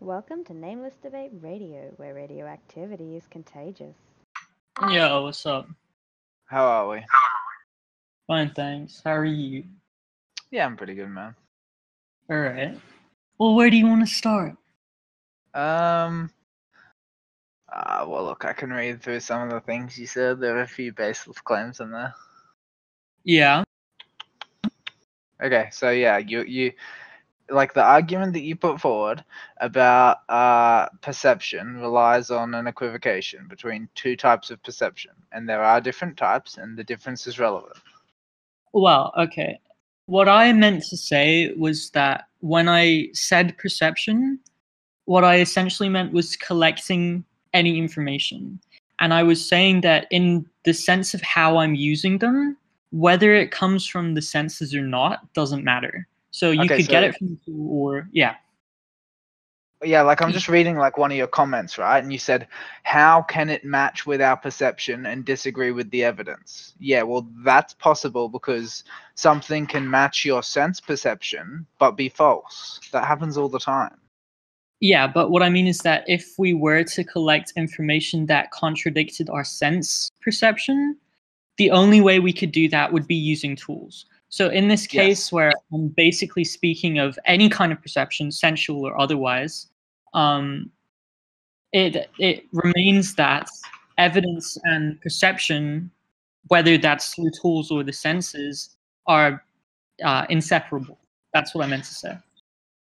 Welcome to Nameless Debate Radio, where radioactivity is contagious. Yo, what's up? How are we? Fine, thanks. How are you? Yeah, I'm pretty good, man. All right. Well, where do you want to start? Um. Uh, well, look, I can read through some of the things you said. There are a few baseless claims in there. Yeah. Okay, so yeah, you you like the argument that you put forward about uh, perception relies on an equivocation between two types of perception, and there are different types, and the difference is relevant. Well, okay. What I meant to say was that when I said perception, what I essentially meant was collecting any information. And I was saying that in the sense of how I'm using them, whether it comes from the senses or not doesn't matter. So you Okay, could get it from the tool or yeah. Yeah, like I'm just reading like one of your comments, right? And you said, "How can it match with our perception and disagree with the evidence?" Yeah, well, that's possible because something can match your sense perception but be false. That happens all the time. Yeah, but what I mean is that if we were to collect information that contradicted our sense perception, the only way we could do that would be using tools. So in this case, Yes. where I'm basically speaking of any kind of perception, sensual or otherwise, um, it it remains that evidence and perception, whether that's through tools or the senses, are uh, inseparable. That's what I meant to say.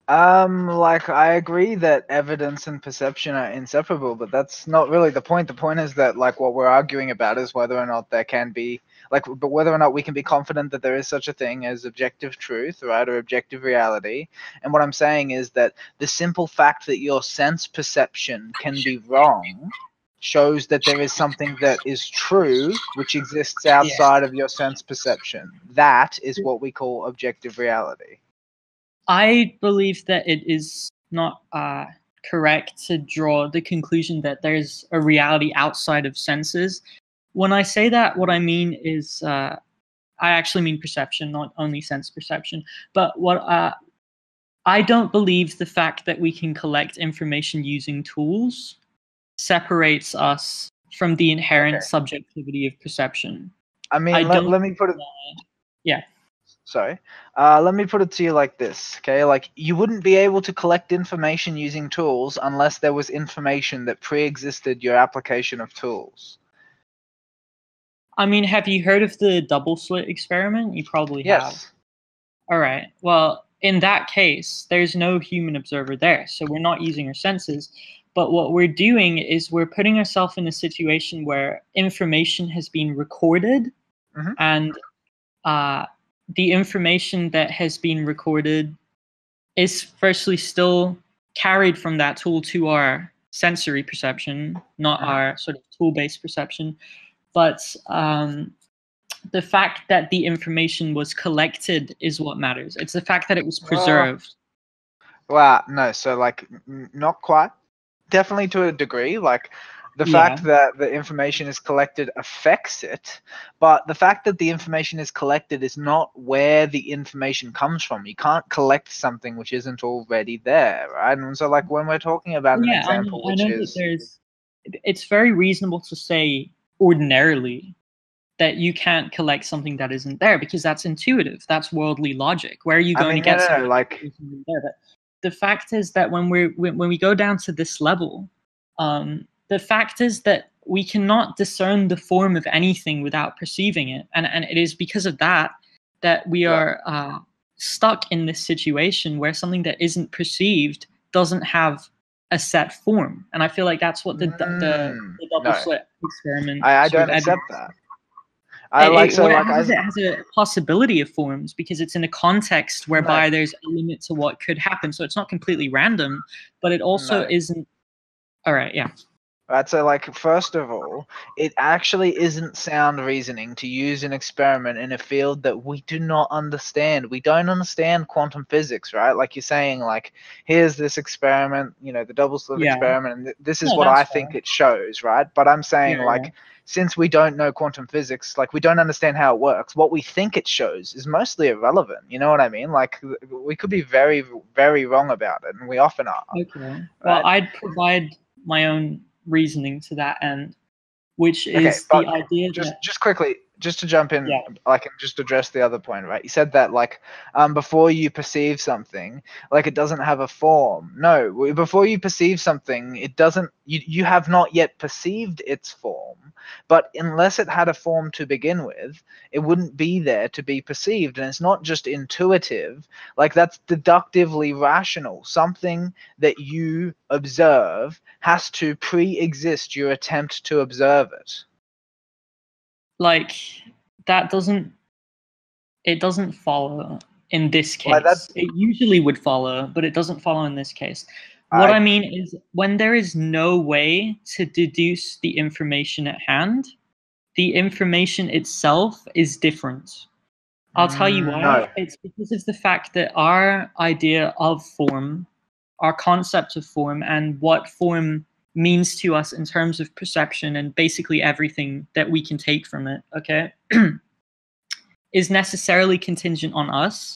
Um, like I agree that evidence and perception are inseparable, but that's not really the point. The point is that like what we're arguing about is whether or not there can be like but whether or not we can be confident that there is such a thing as objective truth, right, or objective reality. And what I'm saying is that the simple fact that your sense perception can be wrong shows that there is something that is true which exists outside of your sense perception. That is what we call objective reality. I believe that it is not uh, correct to draw the conclusion that there's a reality outside of senses. When I say that, what I mean is uh, I actually mean perception, not only sense perception. But what uh, I don't believe the fact that we can collect information using tools separates us from the inherent Okay. subjectivity of perception. I mean, I let, let me put it yeah. sorry. Uh, let me put it to you like this, okay? Like you wouldn't be able to collect information using tools unless there was information that pre-existed your application of tools. I mean, have you heard of the double slit experiment? You probably have. Yes. All right. Well, in that case, there's no human observer there. So we're not using our senses. But what we're doing is we're putting ourselves in a situation where information has been recorded Mhm. and uh, the information that has been recorded is firstly still carried from that tool to our sensory perception, not Mhm. our sort of tool based perception. But um, the fact that the information was collected is what matters. It's the fact that it was preserved. Well, no. So like, not quite. Definitely to a degree. Like, the Yeah. fact that the information is collected affects it, but the fact that the information is collected is not where the information comes from. You can't collect something which isn't already there, right? And so, like, when we're talking about an yeah, I example know, I which know that is there's. It's very reasonable to say ordinarily that you can't collect something that isn't there because that's intuitive. That's worldly logic. Where are you I going mean, to get no, something like- there? But the fact is that when we're when, when we go down to this level, um, the fact is that we cannot discern the form of anything without perceiving it, and and it is because of that that we Yeah. are uh, stuck in this situation where something that isn't perceived doesn't have a set form, and I feel like that's what the the, the, Mm, the double no. slit experiment. I, I don't accept that. I It- like it- so like has, I, it has a possibility of forms because it's in a context whereby there's a limit to what could happen. So it's not completely random, but it also No. isn't. All right, yeah. Right, so like first of all, it actually isn't sound reasoning to use an experiment in a field that we do not understand. We don't understand quantum physics, right? Like you're saying, like here's this experiment, you know, the double slit Yeah. experiment, and th- this is No, what I that's think it shows, right? But I'm saying Yeah, like since we don't know quantum physics, like we don't understand how it works, what we think it shows is mostly irrelevant. You know what I mean? Like we could be very, very wrong about it, and we often are. Okay. Well, Right. I'd provide my own reasoning to that end, which is but the idea just that just quickly just to jump in Yeah. i can just address the other point right? You said that like um before you perceive something like it doesn't have a form. No before you perceive something it doesn't you, you have not yet perceived its form. But unless it had a form to begin with it wouldn't be there to be perceived. And it's not just intuitive. Like that's deductively rational. Something that you observe has to pre-exist your attempt to observe it like that doesn't it doesn't follow in this case. Well, It usually would follow, but it doesn't follow in this case. What I- I mean is when there is no way to deduce the information at hand, the information itself is different. I'll tell you why. No. It's because of the fact that our idea of form, our concept of form, and what form means to us in terms of perception and basically everything that we can take from it, okay, is necessarily contingent on us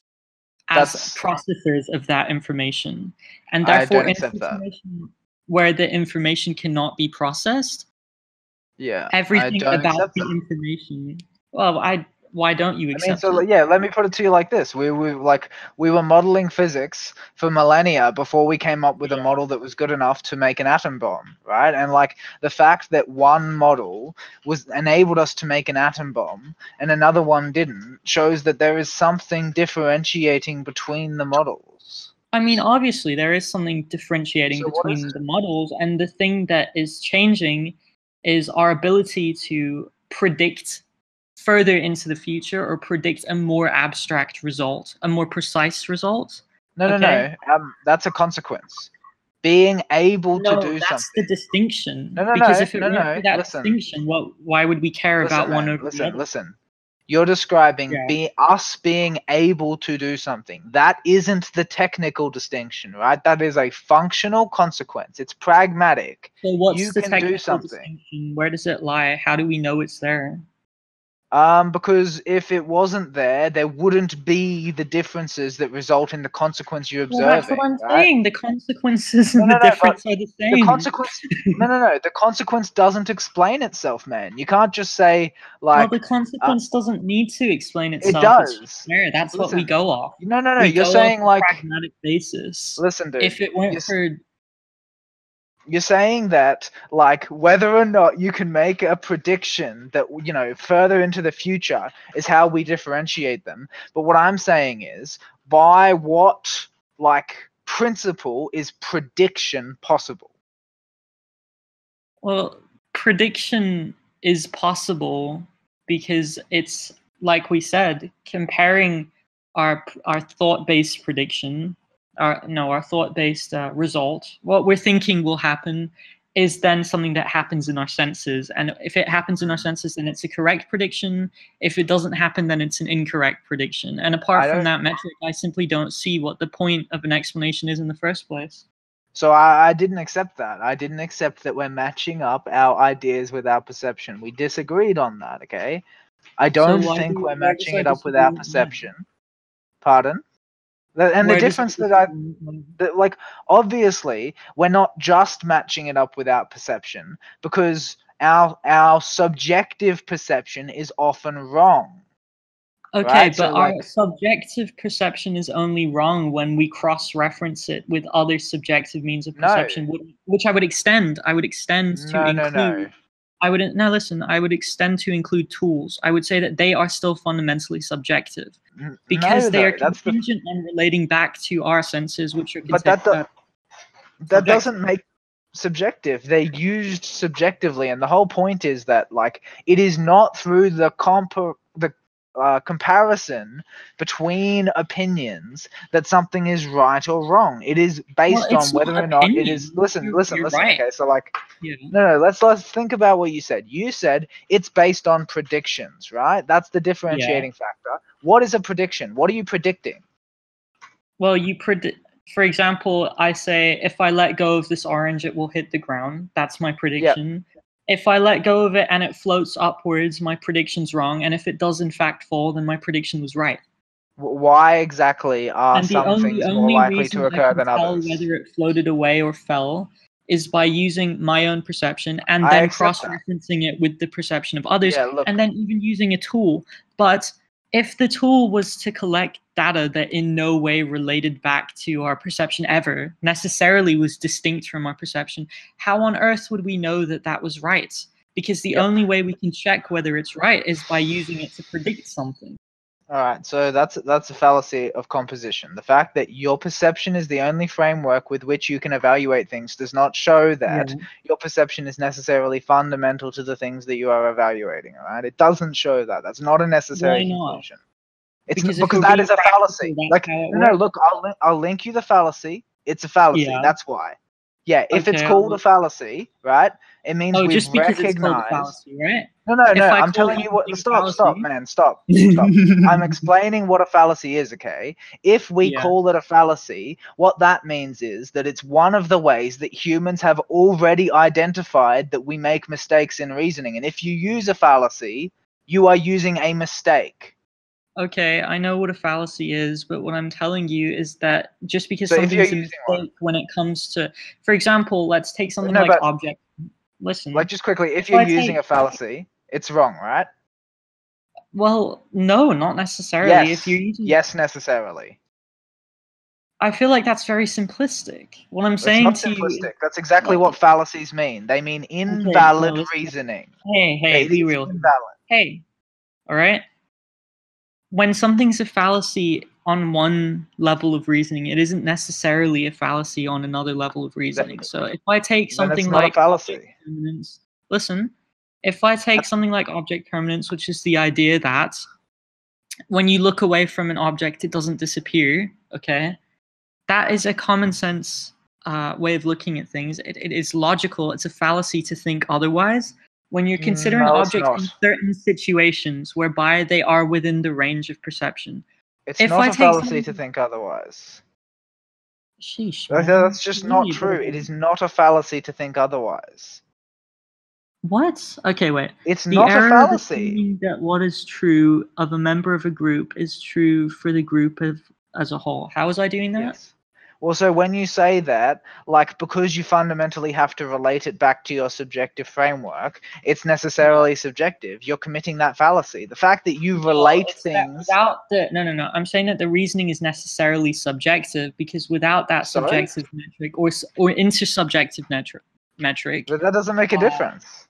as That's- processors of that information. And therefore, in where the information cannot be processed, Yeah. Everything about the that. information. Well, I why don't you I mean, so it? yeah, let me put it to you like this: we we like we were modeling physics for millennia before we came up with a model that was good enough to make an atom bomb, right? And like the fact that one model was enabled us to make an atom bomb and another one didn't shows that there is something differentiating between the models. I mean, obviously, there is something differentiating So between the models, and the thing that is changing is our ability to predict further into the future or predict a more abstract result, a more precise result. No, no, Okay. no. Um, that's a consequence. Being able to do something. that's something. the distinction. No, no, because no, if it no, weren't no, that listen. distinction, what? Why would we care Listen, about one man, over listen, the other? listen. You're describing Yeah. be, us being able to do something. That isn't the technical distinction, right? That is a functional consequence. It's pragmatic. So what's you the can do technical something. distinction? Where does it lie? How do we know it's there? Um, because if it wasn't there, there wouldn't be the differences that result in the consequence you observe. Well, that's what I'm right? saying. The consequences No, and no, the no, difference are the same. The consequence, no, no, no. The consequence doesn't explain itself, man. You can't just say well, like, the consequence doesn't need to explain itself. It's does. there. That's what we go off. No, no, no. We You're saying a like, pragmatic basis. listen, dude. if it weren't for you're saying that like whether or not you can make a prediction that you know further into the future is how we differentiate them. But what i'm saying is by what like principle is prediction possible? Well, prediction is possible because it's like we said, comparing our our thought-based prediction, our no, our thought-based uh, result, what we're thinking will happen, is then something that happens in our senses. And if it happens in our senses, then it's a correct prediction. If it doesn't happen, then it's an incorrect prediction. And apart from that metric, I simply don't see what the point of an explanation is in the first place. so I, I didn't accept that i didn't accept that we're matching up our ideas with our perception we disagreed on that okay i don't why think do- we're matching it up with our perception pardon and Where the does it difference that i that like obviously we're not just matching it up with our perception because our our subjective perception is often wrong Okay, right? but So, our like- subjective perception is only wrong when we cross-reference it with other subjective means of perception, which, which I would extend. I would extend to no no include. no I would now listen. I would extend to include tools. I would say that they are still fundamentally subjective because no, they are that's the, contingent on relating back to our senses, which are but that do- that subjective. doesn't make subjective they're used subjectively and the whole point is that like it is not through the comp the uh, comparison between opinions that something is right or wrong it is based Well, on whether or not it is listen You're- listen you're listen right. okay so like yeah. No, no, let's let's think about what you said. You said it's based on predictions, right? That's the differentiating factor. What is a prediction? What are you predicting? Well, you predict. For example, I say if I let go of this orange, it will hit the ground. That's my prediction. If I let go of it and it floats upwards, my prediction's wrong. And if it does in fact fall, then my prediction was right. Why exactly are and some only, things more likely to I occur can than tell others? whether it floated away or fell is by using my own perception and I then cross-referencing it with the perception of others, Yeah, and then even using a tool. But if the tool was to collect data that in no way related back to our perception ever, necessarily was distinct from our perception, how on earth would we know that that was right? Because the Yep. only way we can check whether it's right is by using it to predict something. All right, so that's that's a fallacy of composition. The fact that your perception is the only framework with which you can evaluate things does not show that Yeah. your perception is necessarily fundamental to the things that you are evaluating. All right, it doesn't show that. That's not a necessary Why not? conclusion. It's Because because, that a fallacy. Like no, no, look, I'll link, I'll link you the fallacy. It's a fallacy. Yeah. That's why. Yeah, if it's called a fallacy, right? It means Oh, we've just because it's called a recognized. fallacy, right? No, no, If no. I I'm telling you what. Stop, stop, man. Stop. Stop. I'm explaining what a fallacy is, okay? If we Yeah. call it a fallacy, what that means is that it's one of the ways that humans have already identified that we make mistakes in reasoning. And if you use a fallacy, you are using a mistake. Okay, I know what a fallacy is, but what I'm telling you is that just because So something's a mistake when it comes to, for example, let's take something No, like object. Listen, Like, just quickly, if you're using take- a fallacy, it's wrong, right? well, no, not necessarily. Yes. If you're using, Yes, necessarily. I feel like that's very simplistic. What I'm It's saying not to you, simplistic. That's exactly what fallacies mean. They mean invalid listen. reasoning. hey, hey, be real. Invalid. hey, all right. When something's a fallacy on one level of reasoning, it isn't necessarily a fallacy on another level of reasoning. So if I take something like fallacy. object permanence, listen, if I take something like object permanence, which is the idea that when you look away from an object, it doesn't disappear, okay? That is a common sense uh, way of looking at things. It, it is logical. It's a fallacy to think otherwise. When you're considering mm, No, objects in certain situations whereby they are within the range of perception. It's If not I a fallacy to think otherwise. Sheesh. That- man. That's just not Really, true. It is not a fallacy to think otherwise. What? Okay, wait. It's The not a error of fallacy. that what is true of a member of a group is true for the group of, as a whole. How was I doing that? Yes. Well, so when you say that, like because you fundamentally have to relate it back to your subjective framework, it's necessarily subjective. You're committing that fallacy. The fact that you relate that things. without the no no no. I'm saying that the reasoning is necessarily subjective because without that Sorry? subjective metric or or intersubjective metric metric, But that doesn't make a Uh, difference.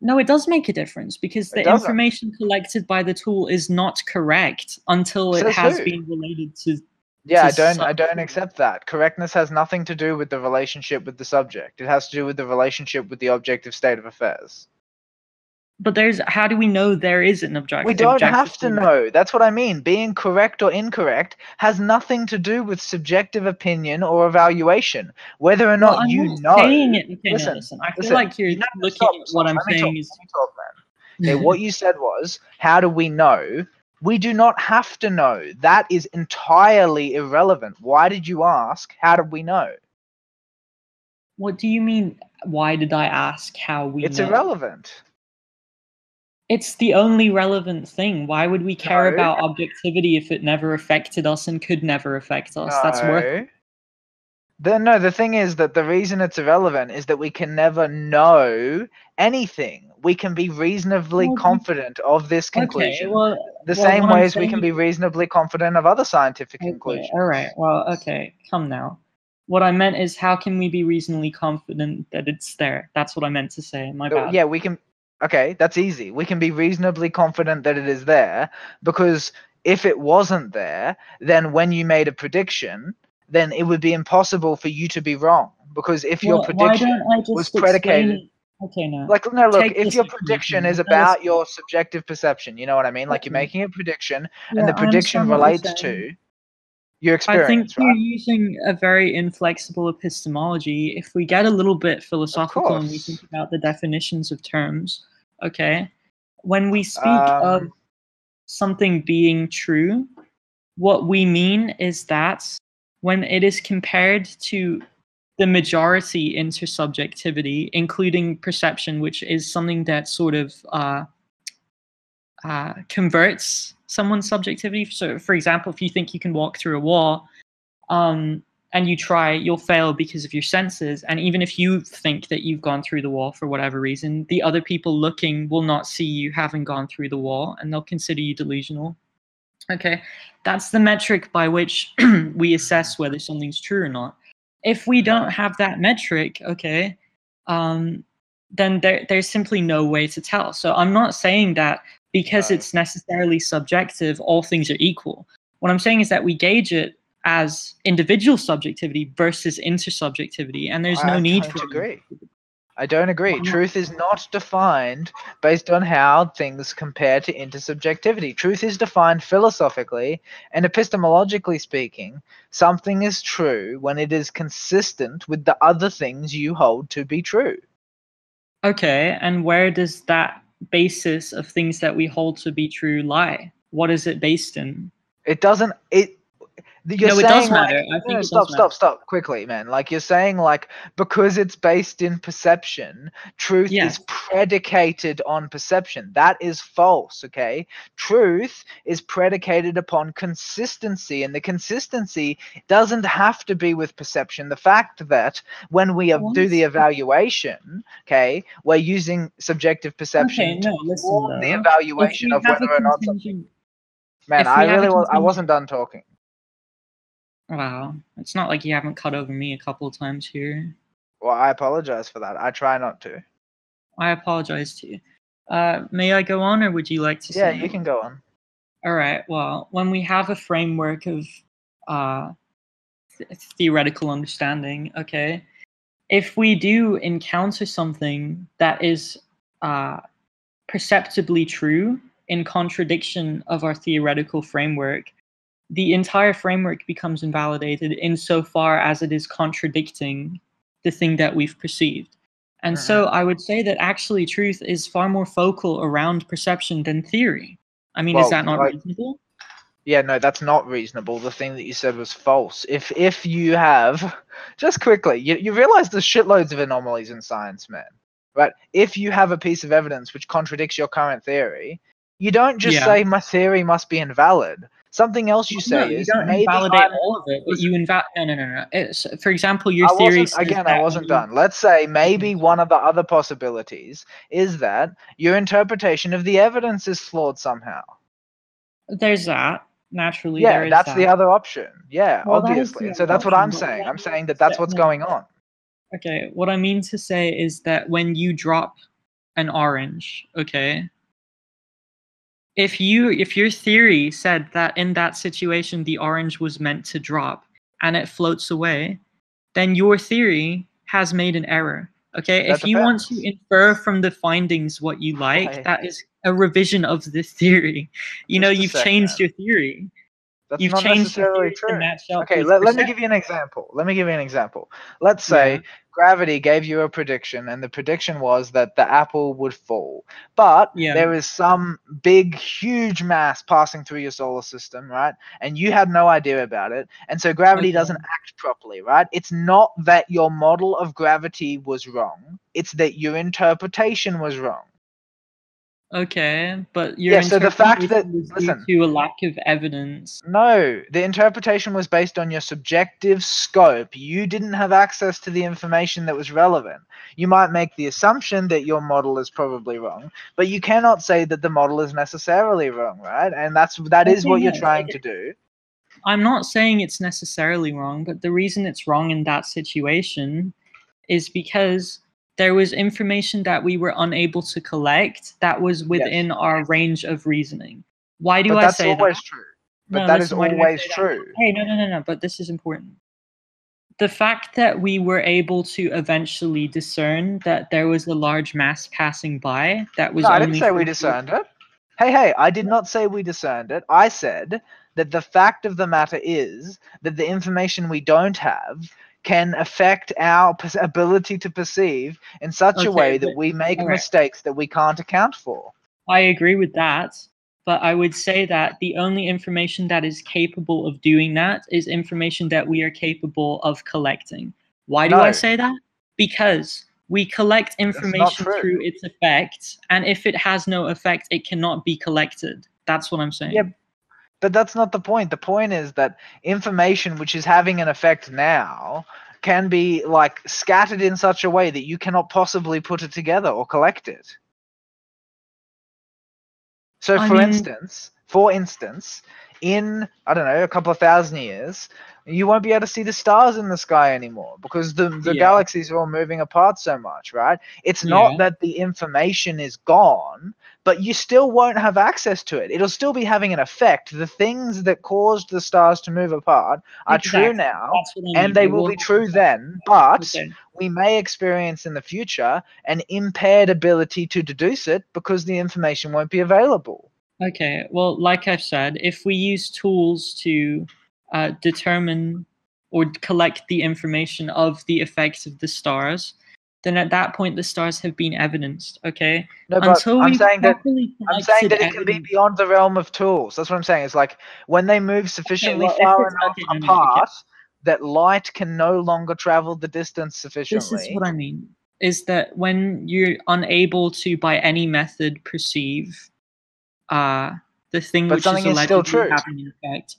no, it does make a difference because the information collected by the tool is not correct until it has who? been related to. Yeah, I don't. I don't accept that. Correctness has nothing to do with the relationship with the subject. It has to do with the relationship with the objective state of affairs. But there's how do we know there is an objective? We don't objective have to know. That's what I mean. Being correct or incorrect has nothing to do with subjective opinion or evaluation. Whether or Well, not I'm you not know. saying it. Okay, Listen, no, listen. I feel listen, like you're No, looking stop, at stop. what I'm Let saying talk, is. talk. Okay, what you said was, how do we know? We do not have to know. That is entirely irrelevant. Why did you ask? How did we know? What do you mean? Why did I ask how we? it's know? irrelevant. It's the only relevant thing. Why would we care No. about objectivity if it never affected us and could never affect us? That's worth. No. The, no, the thing is that the reason it's irrelevant is that we can never know anything. We can be reasonably Well, confident of this Okay, conclusion. well, the well, same way as we can be reasonably confident of other scientific okay, conclusions. all right. Well, okay. Come now. What I meant is, how can we be reasonably confident that it's there? That's what I meant to say. My Uh, bad. Yeah, we can. Okay, that's easy. We can be reasonably confident that it is there because if it wasn't there, then when you made a prediction, then it would be impossible for you to be wrong. Because if your Well, prediction, I just was predicated- Okay, no. like, no, look, take if your prediction is about your subjective perception, you know what I mean? Like you're making a prediction, Yeah, and the prediction understand what you're relates to your experience I think experience, you're using a very inflexible epistemology. If we get a little bit philosophical and we think about the definitions of terms, okay, when we speak of Um, something being true, what we mean is that when it is compared to the majority intersubjectivity, including perception, which is something that sort of uh, uh, converts someone's subjectivity. So, for example, if you think you can walk through a wall um, and you try, you'll fail because of your senses. And even if you think that you've gone through the wall for whatever reason, the other people looking will not see you having gone through the wall and they'll consider you delusional. Okay, that's the metric by which we assess whether something's true or not. If we don't have that metric, okay, um, then there, there's simply no way to tell. So I'm not saying that because it's necessarily subjective, all things are equal. What I'm saying is that we gauge it as individual subjectivity versus intersubjectivity, and there's no I need for agree. I don't agree. Truth is not defined based on how things compare to intersubjectivity. Truth is defined philosophically and epistemologically speaking. Something is true when it is consistent with the other things you hold to be true. Okay, and where does that basis of things that we hold to be true lie? What is it based in? It doesn't. It. You're no, it saying does like, matter. I No, it stop, does stop, stop, quickly, man. Like you're saying, like because it's based in perception, truth Yes. is predicated on perception. That is false. Okay, truth is predicated upon consistency, and the consistency doesn't have to be with perception. The fact that when we have- do the evaluation, okay, we're using subjective perception Okay, no, to listen form the evaluation of whether or not. Something, man, I really, was, I wasn't done talking. Wow, it's not like you haven't cut over me a couple of times here. Well, I apologize for that. I try not to. I apologize to you. Uh, may I go on, or would you like to? Yeah, you can go on. All right. Well, when we have a framework of uh, th- theoretical understanding, okay, if we do encounter something that is uh, perceptibly true in contradiction of our theoretical framework, the entire framework becomes invalidated insofar as it is contradicting the thing that we've perceived. And so mm-hmm. I would say that actually truth is far more focal around perception than theory. I mean, Well, is that not like- reasonable? Yeah, no, that's not reasonable. The thing that you said was false. If if you have just quickly, you, you realize there's shitloads of anomalies in science, man. Right? If you have a piece of evidence which contradicts your current theory, you don't just Yeah. say my theory must be invalid. Something else you say no, you don't maybe invalidate I'm- all of it, but you invalidate. No, no, no, no. It's, for example, your I theory again, I wasn't you- done. Let's say maybe one of the other possibilities is that your interpretation of the evidence is flawed somehow. There's that. Naturally, yeah, there is that's that. the other option. Yeah, Well, obviously. the And so that's what I'm saying. I'm saying that is what's going on. Okay, what I mean to say is that when you drop an orange, okay, if you if your theory said that in that situation the orange was meant to drop and it floats away, then your theory has made an error. Okay, That if you want to infer from the findings what you like, Why? that is a revision of the theory. You know, you've changed your theory. That's You've not changed necessarily true. Okay, let, let me give you an example. Let me give you an example. Let's say Yeah. gravity gave you a prediction, and the prediction was that the apple would fall. But Yeah. there is some big, huge mass passing through your solar system, right? And you had no idea about it. And so gravity Okay. doesn't act properly, right? It's not that your model of gravity was wrong, it's that your interpretation was wrong. Okay, but your Yeah, so the fact that- listen. to a lack of evidence. No, the interpretation was based on your subjective scope. You didn't have access to the information that was relevant. You might make the assumption that your model is probably wrong, but you cannot say that the model is necessarily wrong, right? And that's that is what you're trying to do. I'm not saying it's necessarily wrong, but the reason it's wrong in that situation is because there was information that we were unable to collect that was within our range of reasoning. Why do But I that's say always that? true. But No, that is listen, why do I always that? true. Hey, no, no, no, no, but this is important. The fact that we were able to eventually discern that there was a large mass passing by that was No, I didn't say we discerned it. Hey, hey, I did not say we discerned it. I said that the fact of the matter is that the information we don't have can affect our ability to perceive in such a way that we make mistakes that we can't account for. I agree with that, but I would say that the only information that is capable of doing that is information that we are capable of collecting. Why do No. I say that? Because we collect information through its effect, and if it has no effect, it cannot be collected. That's what I'm saying. Yeah, But that's not the point. The point is that information which is having an effect now can be like scattered in such a way that you cannot possibly put it together or collect it. So I for mean- instance, for instance, in I don't know, a couple of thousand years, you won't be able to see the stars in the sky anymore because the, the Yeah. galaxies are all moving apart so much, right? It's not Yeah. that the information is gone, but you still won't have access to it. It'll still be having an effect. The things that caused the stars to move apart are true now, That's what I mean. and they will be true then, but we may experience in the future an impaired ability to deduce it because the information won't be available. Okay, well, like I've said, if we use tools to uh, determine or collect the information of the effects of the stars, then at that point the stars have been evidenced. Okay, No, but until I'm saying that I'm saying that it can be beyond the realm of tools. That's what I'm saying. It's like when they move sufficiently well, far enough okay, no, okay. apart that light can no longer travel the distance sufficiently. This is what I mean. Is that when you're unable to, by any method, perceive uh, the thing But which is allegedly an effect,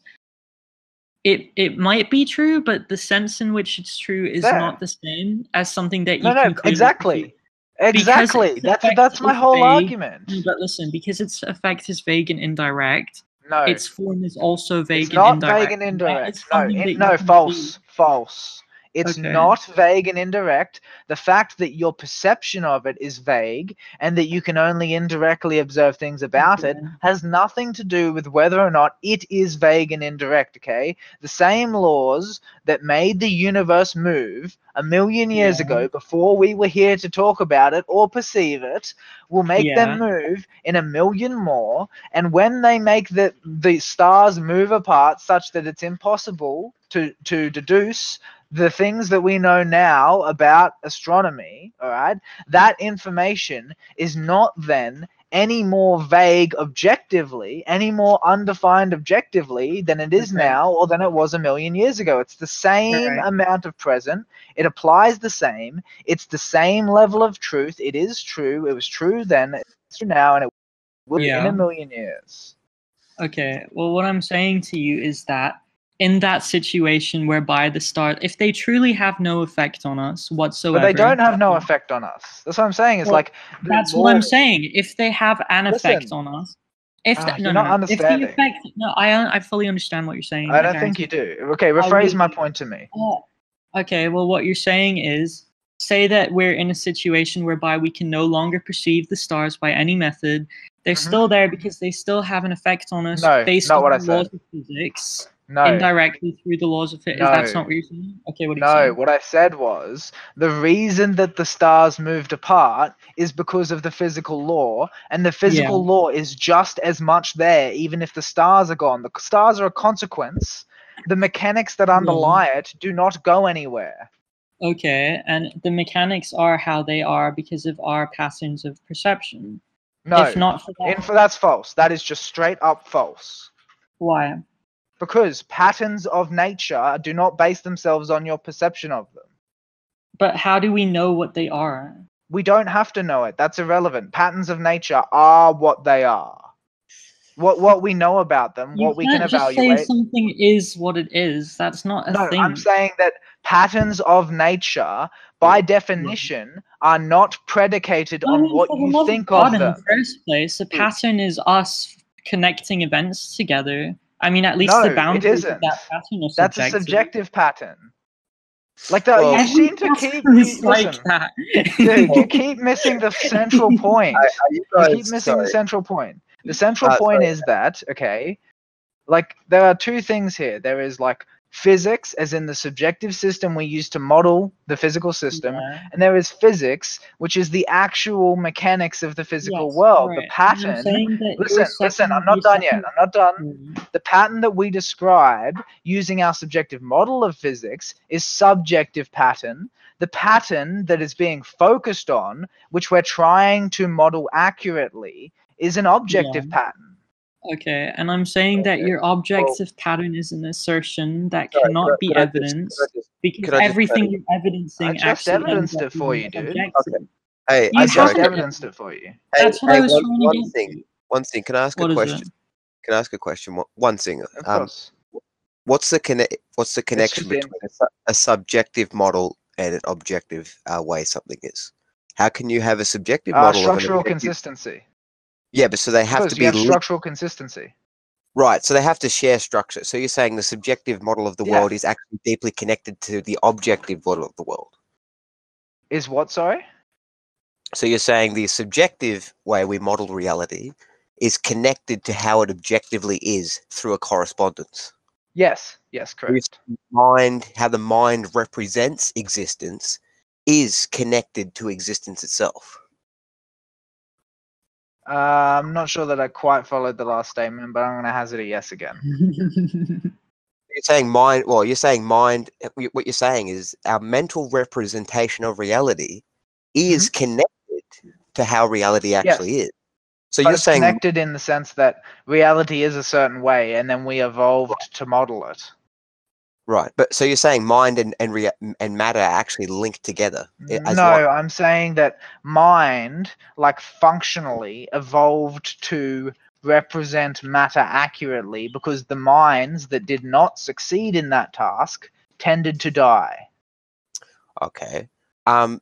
it it might be true, but the sense in which it's true is not the same as something that you no, can no, exactly, exactly. That's that's my whole vague. argument. But listen, because its effect is vague and indirect, No, its form is also vague it's and not indirect. vague and indirect. No, in, no, false, see. false. It's Okay. not vague and indirect. The fact that your perception of it is vague and that you can only indirectly observe things about it has nothing to do with whether or not it is vague and indirect, okay? The same laws that made the universe move a million years Yeah. ago before we were here to talk about it or perceive it will make them move in a million more and when they make the the stars move apart such that it's impossible to to deduce the things that we know now about astronomy all right? That information is not then any more vague objectively any more undefined objectively than it is Okay. now or than it was a million years ago. It's the same Alright. amount of present. It applies the same. It's the same level of truth. It is true. It was true then. It's true now and it will be in a million years. Okay, well, what I'm saying to you is that in that situation whereby the stars, if they truly have no effect on us whatsoever, but they don't have no effect on us that's what i'm saying it's Well, like That's what I'm saying. If they have an effect on us, if Ah, the, no, you're no, not no, if the effect, no, I I fully understand what you're saying. i don't think you do okay rephrase my point to me Oh, okay, well, what you're saying is say that we're in a situation whereby we can no longer perceive the stars by any method. They're Mhm. still there because they still have an effect on us No, based not on what I the said. laws of physics, no indirectly through the laws of physics. That's No. not what you're saying? Okay, what are you No, what I said was the reason that the stars moved apart is because of the physical law, and the physical law is just as much there, even if the stars are gone. The stars are a consequence. The mechanics that underlie it do not go anywhere. Okay, and the mechanics are how they are because of our patterns of perception. No, If not for that, that's false. That is just straight up false. why? Because patterns of nature do not base themselves on your perception of them. But how do we know what they are? We don't have to know it. That's irrelevant. Patterns of nature are what they are. What what we know about them, You what we can just evaluate. say something is what it is. That's not a No, thing. I'm saying that patterns of nature, by definition, are not predicated on mean, what you think of them. in the first place, a hmm. pattern is us connecting events together. I mean, at least No, the it boundaries of isn't. that pattern are That's a subjective. subjective pattern. Like the, Well- you seem to keep you, like listen, that. dude, you keep missing the central point. Are you You keep missing the central point. The central Uh, point sorry. is that, okay, like there are two things here. There is like physics, as in the subjective system we use to model the physical system, Yeah. and there is physics, which is the actual mechanics of the physical Yes, world, alright. the pattern. saying that your Listen, listen, second- I'm not done yet. I'm not done. Mm. The pattern that we describe using our subjective model of physics is subjective pattern. The pattern that is being focused on, which we're trying to model accurately, is an objective pattern. Okay, and I'm saying that your objective pattern is an assertion that Sorry, cannot could be could I just- evidenced just- because could just everything you're evidencing I just actually evidenced it for you, dude. Okay. Hey, You I just evidenced it for you. Hey, That's what I was one, trying to one get thing. to. One thing. Can I ask What a question? Can I ask a question? One- One thing. Of Um, course. what's the conne- What's the connection between a, su- a subjective model and an objective uh, way something is? How can you have a subjective Uh, model of an structural objective- consistency. Yeah, but so they have to be have structural consistency. right. So they have to share structure. So you're saying the subjective model of the Yeah. world is actually deeply connected to the objective model of the world. Is what? Sorry. So you're saying the subjective way we model reality is connected to how it objectively is through a correspondence. Yes. Yes. Correct. Mind, how the mind represents existence, is connected to existence itself. Uh, I'm not sure that I quite followed the last statement, but I'm going to hazard a yes again. You're saying mind. Well, you're saying mind. uh, What you're saying is our mental representation of reality is connected to how reality actually is. So But you're it's saying connected in the sense that reality is a certain way, and then we evolved to model it. Right, but so you're saying mind and and, rea- and matter are actually linked together. No, as. I'm saying that mind, like functionally, evolved to represent matter accurately because the minds that did not succeed in that task tended to die. Okay. Um.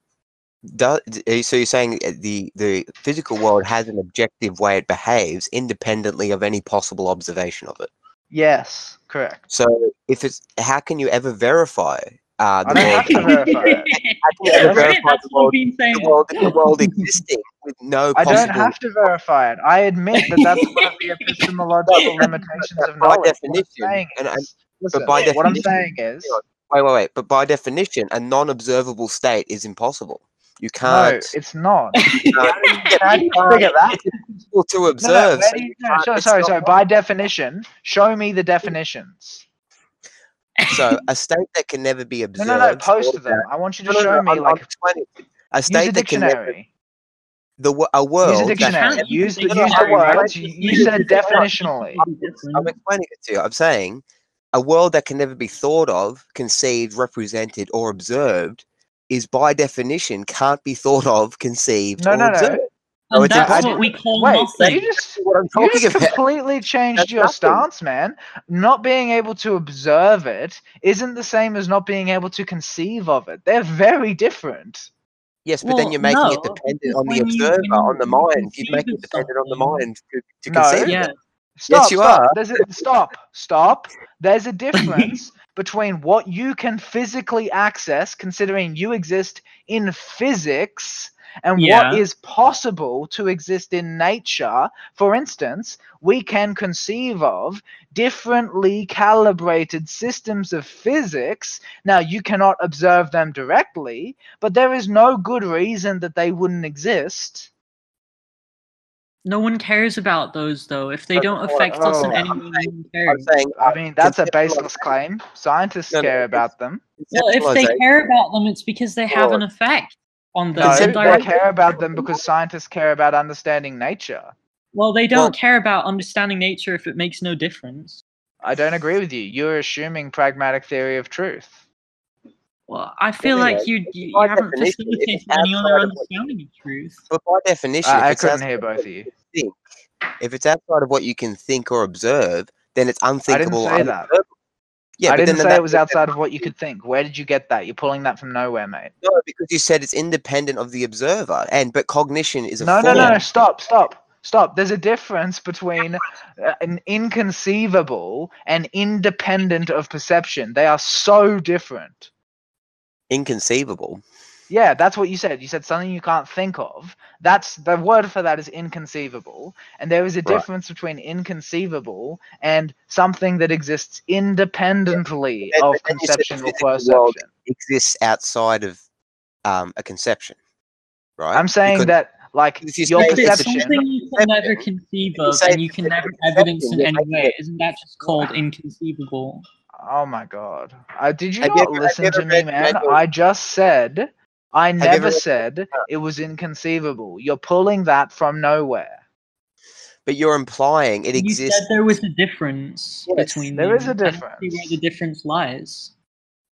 Do, d- so you're saying uh, the the physical world has an objective way it behaves independently of any possible observation of it. Yes, correct. So if it's how can you ever verify uh, the I don't world? have to verify it. how can you ever That's verify the what world, I've been saying. the world, the world existing with no I don't have to verify it. I admit that that's one of the epistemological limitations of By knowledge. What I'm definition, saying and- and- is- listen, by what I'm saying is, Wait, wait, wait. But by definition, a non-observable state is impossible. You can't. No, it's not. How do you figure that? it's impossible to No, no, observe. so you- you no, sorry, sorry, sorry. By definition, show me the definitions. So a state that can never be observed. no, no. No. Post them. that- I want you to No, no, show no, me I'm- I'm like explaining. a state a that can never dictionary. the wo- a world. Use a dictionary. Use the use use the dictionary, words. You, you said definitionally. I'm explaining it to you. I'm saying a world that can never be thought of, conceived, represented, or observed is by definition can't be thought of, conceived, No, or no, no. observed. And that's impossible. what we call Wait, nothing. you just What I'm you talking just about. completely changed That's your nothing. stance, man. Not being able to observe it isn't the same as not being able to conceive of it. They're very different. Yes, but then you're making it dependent on the when you- observer, when on the mind. You're making it dependent on the mind to, to No. conceive Yeah. it. Stop, you stop. are. There's a, stop, stop. There's a difference between what you can physically access, considering you exist in physics, and what Yeah. is possible to exist in nature. For instance, we can conceive of differently calibrated systems of physics. Now, you cannot observe them directly, but there is no good reason that they wouldn't exist. No one cares about those though. If they don't not what affect us in oh, any way, I'm cares. saying, I mean, that's a conceptualize- baseless claim. Scientists No, no, care about them. Well, if they care about them, it's because they have an effect on them. No, Concept- they care about them because scientists care about understanding nature. Well, they don't Well- care about understanding nature if it makes no difference. I don't agree with you. You're assuming pragmatic theory of truth. Well, I feel Anyway, like you you, you haven't definition, if it's facilitated any other outside of what- understanding of truth. But by definition, I, if I it's couldn't hear both of you. you think, if it's outside of what you can think or observe, then it's unthinkable. I didn't unthinkable. say that. Yeah, I but didn't then say that- it was outside of what you could think. Where did you get that? You're pulling that from nowhere, mate. No, because you said it's independent of the observer, and but cognition is a No, no, form. no. Stop, stop, stop. There's a difference between uh, an inconceivable and independent of perception. They are so different. Inconceivable. Yeah, that's what you said. You said something you can't think of. That's the word for that is inconceivable. And there is a Right. difference between inconceivable and something that exists independently And- of and then you said the conception or physical perception. Exists outside of um, a conception, right? I'm saying Because- that like If you your say perception. something you can never conceive of and you can never evidence in any way, Isn't that just called inconceivable? Oh my god. Uh, did you Have not ever- listen to me, man? Manuel- I just said I you never ever read- said it was inconceivable. You're pulling that from nowhere. but you're implying it You exists. said there was a difference Yes, between there them. is a I don't see difference. where the difference lies.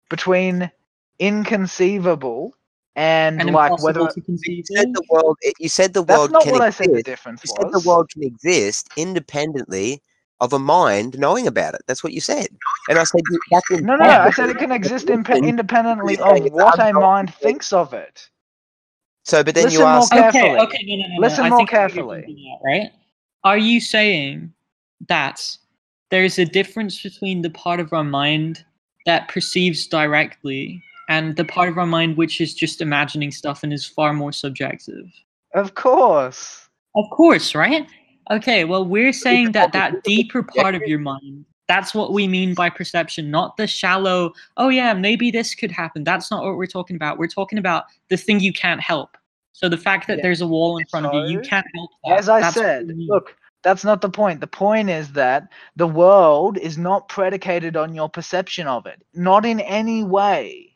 between inconceivable and, And like whether to conceive You said the world. You said the that's world not can what I exist. said the difference You said the world can exist independently of a mind knowing about it. That's what you said. And I said you- that's No, no, implied. I said it can exist imp- independently of what a mind thinks of it. So, but then Listen you more ask. carefully. Okay, okay, no, no, no, no. Listen I more think I know what you're carefully. getting right? Are you saying that there's a difference between the part of our mind that perceives directly and the part of our mind which is just imagining stuff and is far more subjective? Of course. Of course, right? Okay, well, we're saying that that deeper part of your mind, that's what we mean by perception, not the shallow, oh yeah, maybe this could happen. That's not what we're talking about. We're talking about the thing you can't help. So the fact that Yeah. there's a wall in front of you, you can't help that. As I That's said, look, that's not the point. The point is that the world is not predicated on your perception of it. Not in any way.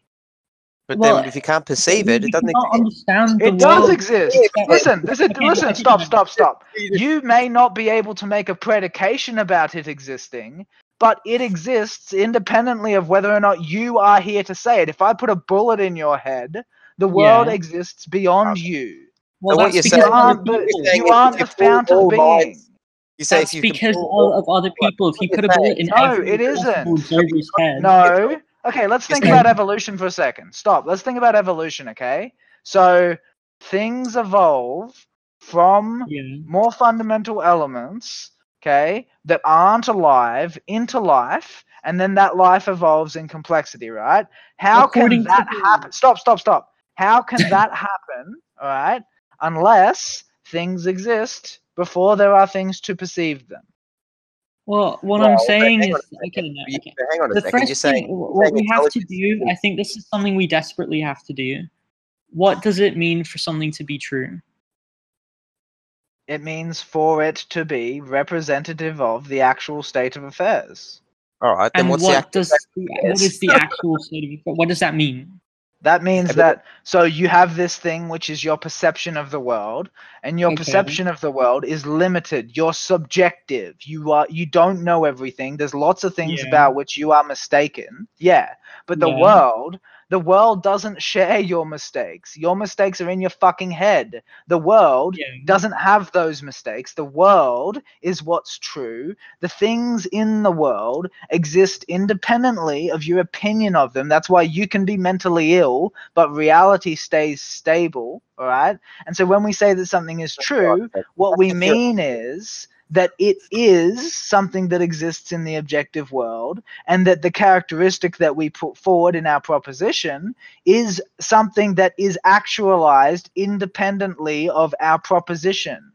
But Well, then, if you can't perceive it, it doesn't exist. understand the It does exist. Listen, listen, listen, stop, stop, stop. You may not be able to make a predication about it existing, but it exists independently of whether or not you are here to say it. If I put a bullet in your head, the world Yeah. exists beyond you. Well, So what that's you're because You aren't the, people. saying you aren't the fount of all being. minds- You say That's if you can because pull of, of other people. If you what put a bullet in. No, every it possible isn't. observer's head, No. Okay, let's think about evolution for a second. Stop. Let's think about evolution, okay? So things evolve from yeah, more fundamental elements, okay, that aren't alive into life, and then that life evolves in complexity, right? How According can that happen? Stop, stop, stop. How can that happen, all right, unless things exist before there are things to perceive them? Well, what Well, I'm saying is, on a okay, no, okay. hang on a The second. You're first saying, thing, what saying we have to do, I think this is something we desperately have to do. What does it mean for something to be true? It means for it to be representative of the actual state of affairs. All right. Then And what's the what actual does fact? the, what is the actual state of affairs? What does that mean? That means that so you have this thing which is your perception of the world, and your Okay. perception of the world is limited. You're subjective. You are you don't know everything. There's lots of things Yeah. about which you are mistaken. Yeah. But the Yeah. world, the world doesn't share your mistakes. Your mistakes are in your fucking head. The world Yeah. doesn't have those mistakes. The world is what's true. The things in the world exist independently of your opinion of them. That's why you can be mentally ill, but reality stays stable. All right. And so when we say that something is true, what we That's the theory. mean is that it is something that exists in the objective world, and that the characteristic that we put forward in our proposition is something that is actualized independently of our proposition.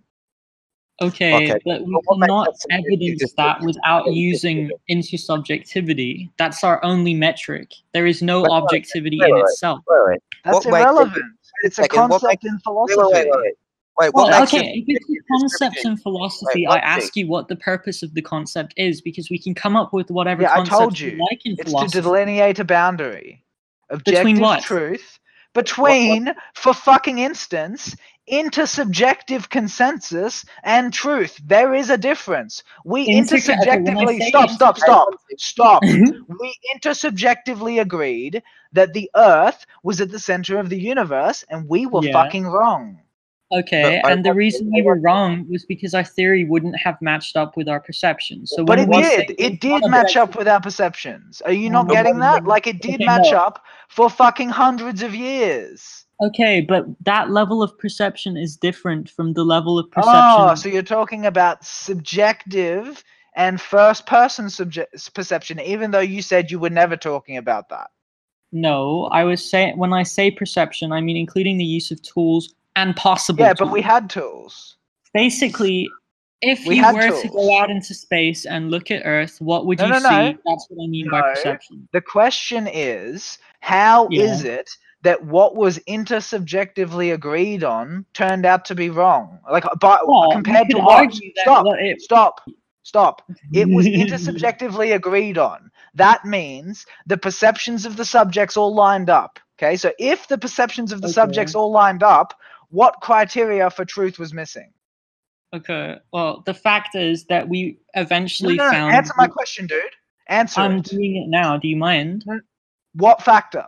Okay, Okay, but we but what cannot sense to me is you evidence that without using intersubjectivity. That's our only metric. There is no Wait, wait, objectivity wait, in wait, itself. Wait, wait, That's What makes it- irrelevant. It's a second, what concept in wait, philosophy. Wait, Well, okay, if it's a concept description? philosophy, Wait, I ask you what the purpose of the concept is because we can come up with whatever Yeah, I concept told we you. like in It's to delineate a boundary. Objective Between what? truth between, for fucking instance, intersubjective consensus and truth. There is a difference. We Inter- okay, when I intersubjectively stop, stop, stop, stop. Mhm. we intersubjectively agreed that the Earth was at the center of the universe, and we were Yeah. fucking wrong. Okay, But I and the want- reason I we were wrong was because our theory wouldn't have matched up with our perceptions. So But it did. It did match up with our perceptions. Are you not But getting that? Like it did Okay, match no. up for fucking hundreds of years. Okay, but that level of perception is different from the level of perception. Oh, so you're talking about subjective and first person subject perception, even though you said you were never talking about that. No, I was saying when I say perception, I mean including the use of tools and possible. Yeah, but we had tools. basically, if We you had were to go out into space and look at Earth, what would No, you no, see? no. That's what I mean by No. perception. The question is, how is Yeah. it that what was intersubjectively agreed on turned out to be wrong? Like, uh, but Well, compared to what? argue that Stop. what it- Stop. Stop. It was intersubjectively agreed on. That means the perceptions of the subjects all lined up. Okay, so if the perceptions of the Okay. subjects all lined up, what criteria for truth was missing? Okay. Well, the fact is that we eventually no, no, found. answer my question, dude. Answer I'm it. doing it now. Do you mind? What factor?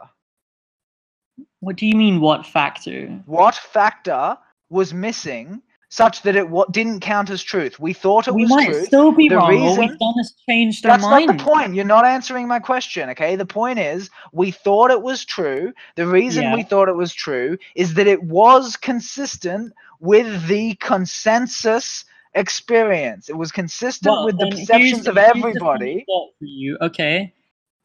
What do you mean? What factor? What factor was missing such that it wa- didn't count as truth? We thought it we was might truth. still be The wrong. All reason- we've done is changed our mind. That's not the point. You're not answering my question, okay? The point is, we thought it was true. The reason Yeah. we thought it was true is that it was consistent with the consensus experience. It was consistent Well, with the perceptions of everybody. you. Okay.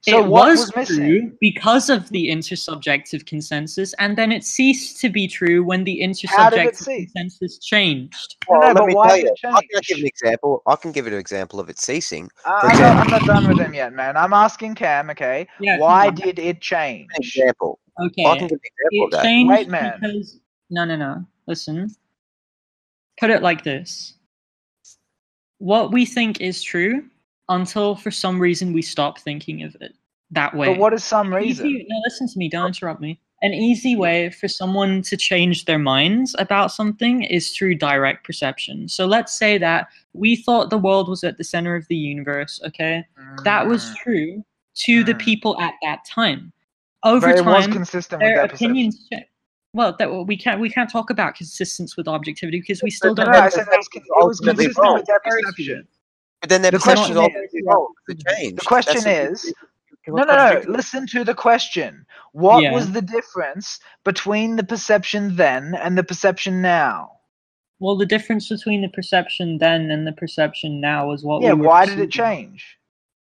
So it was, was true because of the intersubjective consensus, and then it ceased to be true when the How did it intersubjective consensus changed. No, Well, no, let but me why tell you, it I can give an example. I can give you an example of it ceasing. Uh, I'm, not, I'm not done with him yet, man. I'm asking Cam, okay? Yeah. why did it change? An example. Okay. I can give an example of it that. changed Wait, man. because no, no, no. Listen. Put it like this: what we think is true until for some reason we stop thinking of it that way. But what is some Easy- reason? no, listen to me. Don't interrupt me. An easy way for someone to change their minds about something is through direct perception. So let's say that we thought the world was at the center of the universe. Okay, that was Mm. true to the Mm. people at that time. Over But it was time, consistent their their perception. opinions change. Well, that we can't we can't talk about consistence with objectivity because we still No, don't no, know. I said that was it was consistent wrong. with their perception. But then their The perception is question is- wrong. It changed. The question That's is, no, no, no. Listen to the question. What Yeah. was the difference between the perception then and the perception now? Well, the difference between the perception then and the perception now is what. yeah. we Why did it change?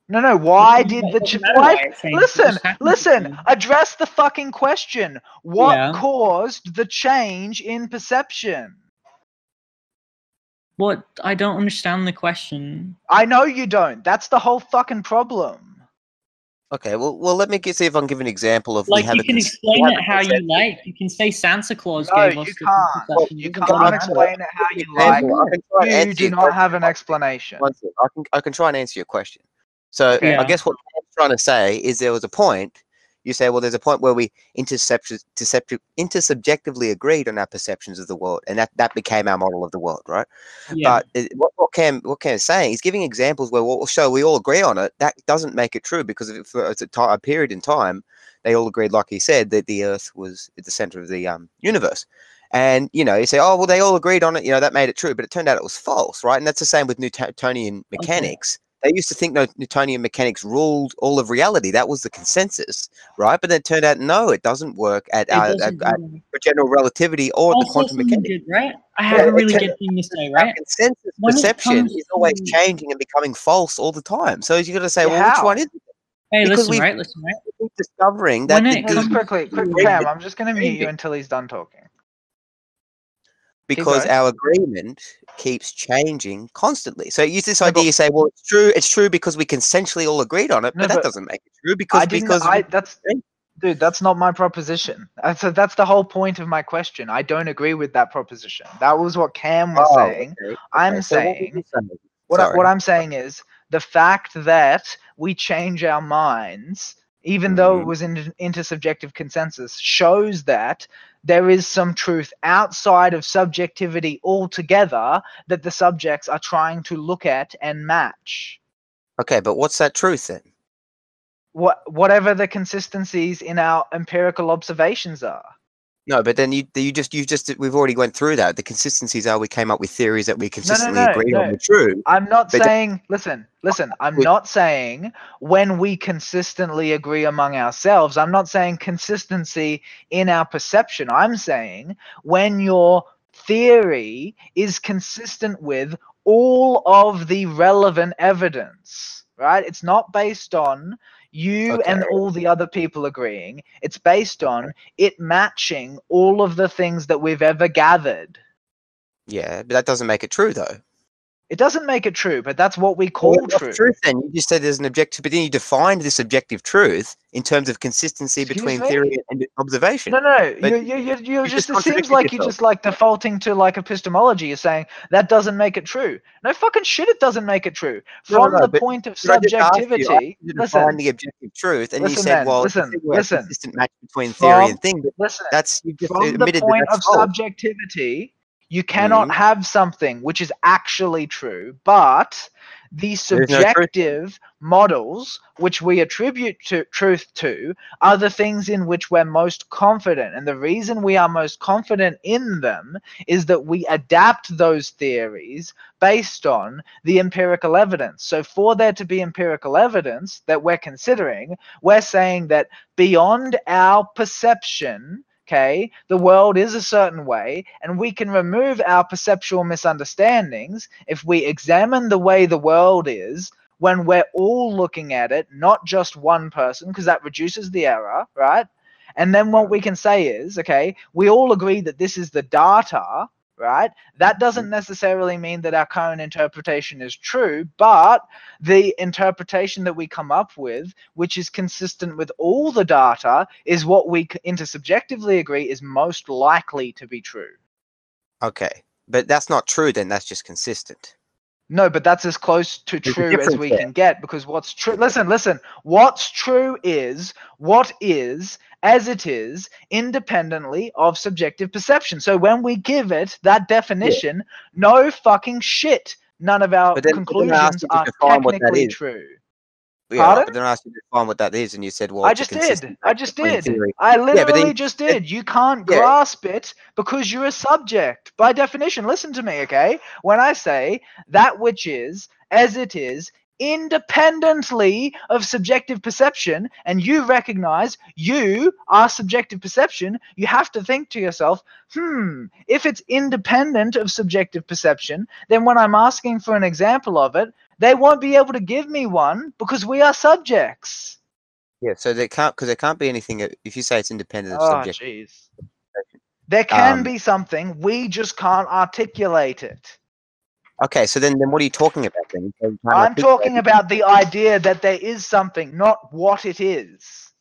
No, no. Why did the it ch- why? why it changed, it Listen, just happened to listen. Address the fucking question. What Yeah. caused the change in perception? What? I don't understand the question. I know you don't. That's the whole fucking problem. Okay, well, well, let me get, see if I can give an example of we Like have you can cons- explain it how you like. You can say Santa Claus No, gave you us different can't. perception. You It can't doesn't explain it how you like. I can try and You do not question. have an explanation. I can I can try and answer your question. So Yeah. I guess what I'm trying to say is there was a point. You say, well, there's a point where we intercept, intersubjectively agreed on our perceptions of the world, and that, that became our model of the world, right? Yeah. But what, what Cam what Cam is saying, he's giving examples where will show we all agree on it. That doesn't make it true because if for it's a, period in time, they all agreed, like he said, that the Earth was at the center of the um, universe. And you know, you say, oh well, they all agreed on it. You know, that made it true, but it turned out it was false, right? And that's the same with Newtonian mechanics. They used to think Newt- Newtonian mechanics ruled all of reality. That was the consensus, right? But then it turned out no, it doesn't work at, uh, doesn't at really- general relativity or at the quantum mechanics. good, right? I have Yeah, a really it's good thing to say, right? consensus When perception is always to- changing and becoming false all the time. So you got to say, Yeah, well, which one is it? Hey, Because listen, we've- right? Listen, right? Keep discovering that When it the- comes quickly, quick, to- Cam. I'm just gonna mute you until he's done talking. Because going. our agreement keeps changing constantly. So use this idea, but- you say, well, it's true, it's true because we consensually all agreed on it, No, but that doesn't make it true because I didn't. because I that's dude. That's not my proposition. That's that's the whole point of my question. I don't agree with that proposition. That was what Cam was Oh, saying. okay, I'm okay. So what saying- What I, what I'm saying is the fact that we change our minds, even though it Mhm. was in intersubjective consensus, shows that there is some truth outside of subjectivity altogether that the subjects are trying to look at and match. Okay, but what's that truth then? What whatever the consistencies in our empirical observations are. No, but then you you just you just we've already went through that. The consistencies are we came up with theories that we consistently no, on no. were true. I'm not saying, listen, listen, I'm Wait. not saying when we consistently agree among ourselves. I'm not saying consistency in our perception. I'm saying when your theory is consistent with all of the relevant evidence, right? It's not based on you and all the other people agreeing. It's based on it matching all of the things that we've ever gathered. Yeah, but that doesn't make it true though. It doesn't make it true, but that's what we call Well, true. truth then? You just said there's an objective, but then you defined this objective truth in terms of consistency Excuse between me? theory and observation. No, no, you, you, you, you you just, just it seems like you're just like defaulting to like epistemology. You're saying that doesn't make it true. No fucking shit, it doesn't make it true. From no, the point of But I just asked you, subjectivity, you listen, define the objective truth, and you said, then, "Well, listen, listen. consistent match between theory From- and thing." But listen. that's you just From the point that of false. subjectivity, You cannot Mhm. have something which is actually true, but the There's no subjective models which we attribute to truth to are the things in which we're most confident. And the reason we are most confident in them is that we adapt those theories based on the empirical evidence. So, for there to be empirical evidence that we're considering, we're saying that beyond our perception, okay, the world is a certain way, and we can remove our perceptual misunderstandings if we examine the way the world is when we're all looking at it, not just one person, because that reduces the error, right? And then what we can say is, okay, we all agree that this is the data, right? That mm-hmm. doesn't necessarily mean that our current interpretation is true, but the interpretation that we come up with, which is consistent with all the data, is what we intersubjectively agree is most likely to be true. Okay, but that's not true. Then that's just consistent. No, but that's as close to There's true as we there. can get because what's true, listen, listen, what's true is what is as it is independently of subjective perception. So when we give it that definition, no fucking shit. None of our then- but then I asked conclusions are define what that technically true. Yeah, but then I asked you to define what that is, and you said, "Well, I just did. I just did. theory." I but then literally just did. You can't Yeah. grasp it because you're a subject. By definition, listen to me, okay? When I say that which is as it is independently of subjective perception and you recognize you are subjective perception, you have to think to yourself, hmm, if it's independent of subjective perception, then when I'm asking for an example of it, they won't be able to give me one because we are subjects. Yeah, so there can't because there can't be anything if you say it's independent of Oh, subject. jeez. There can Um, be something, we just can't articulate it. Okay, so then then what are you talking about then? I'm talking about the idea that there is something, not what it is.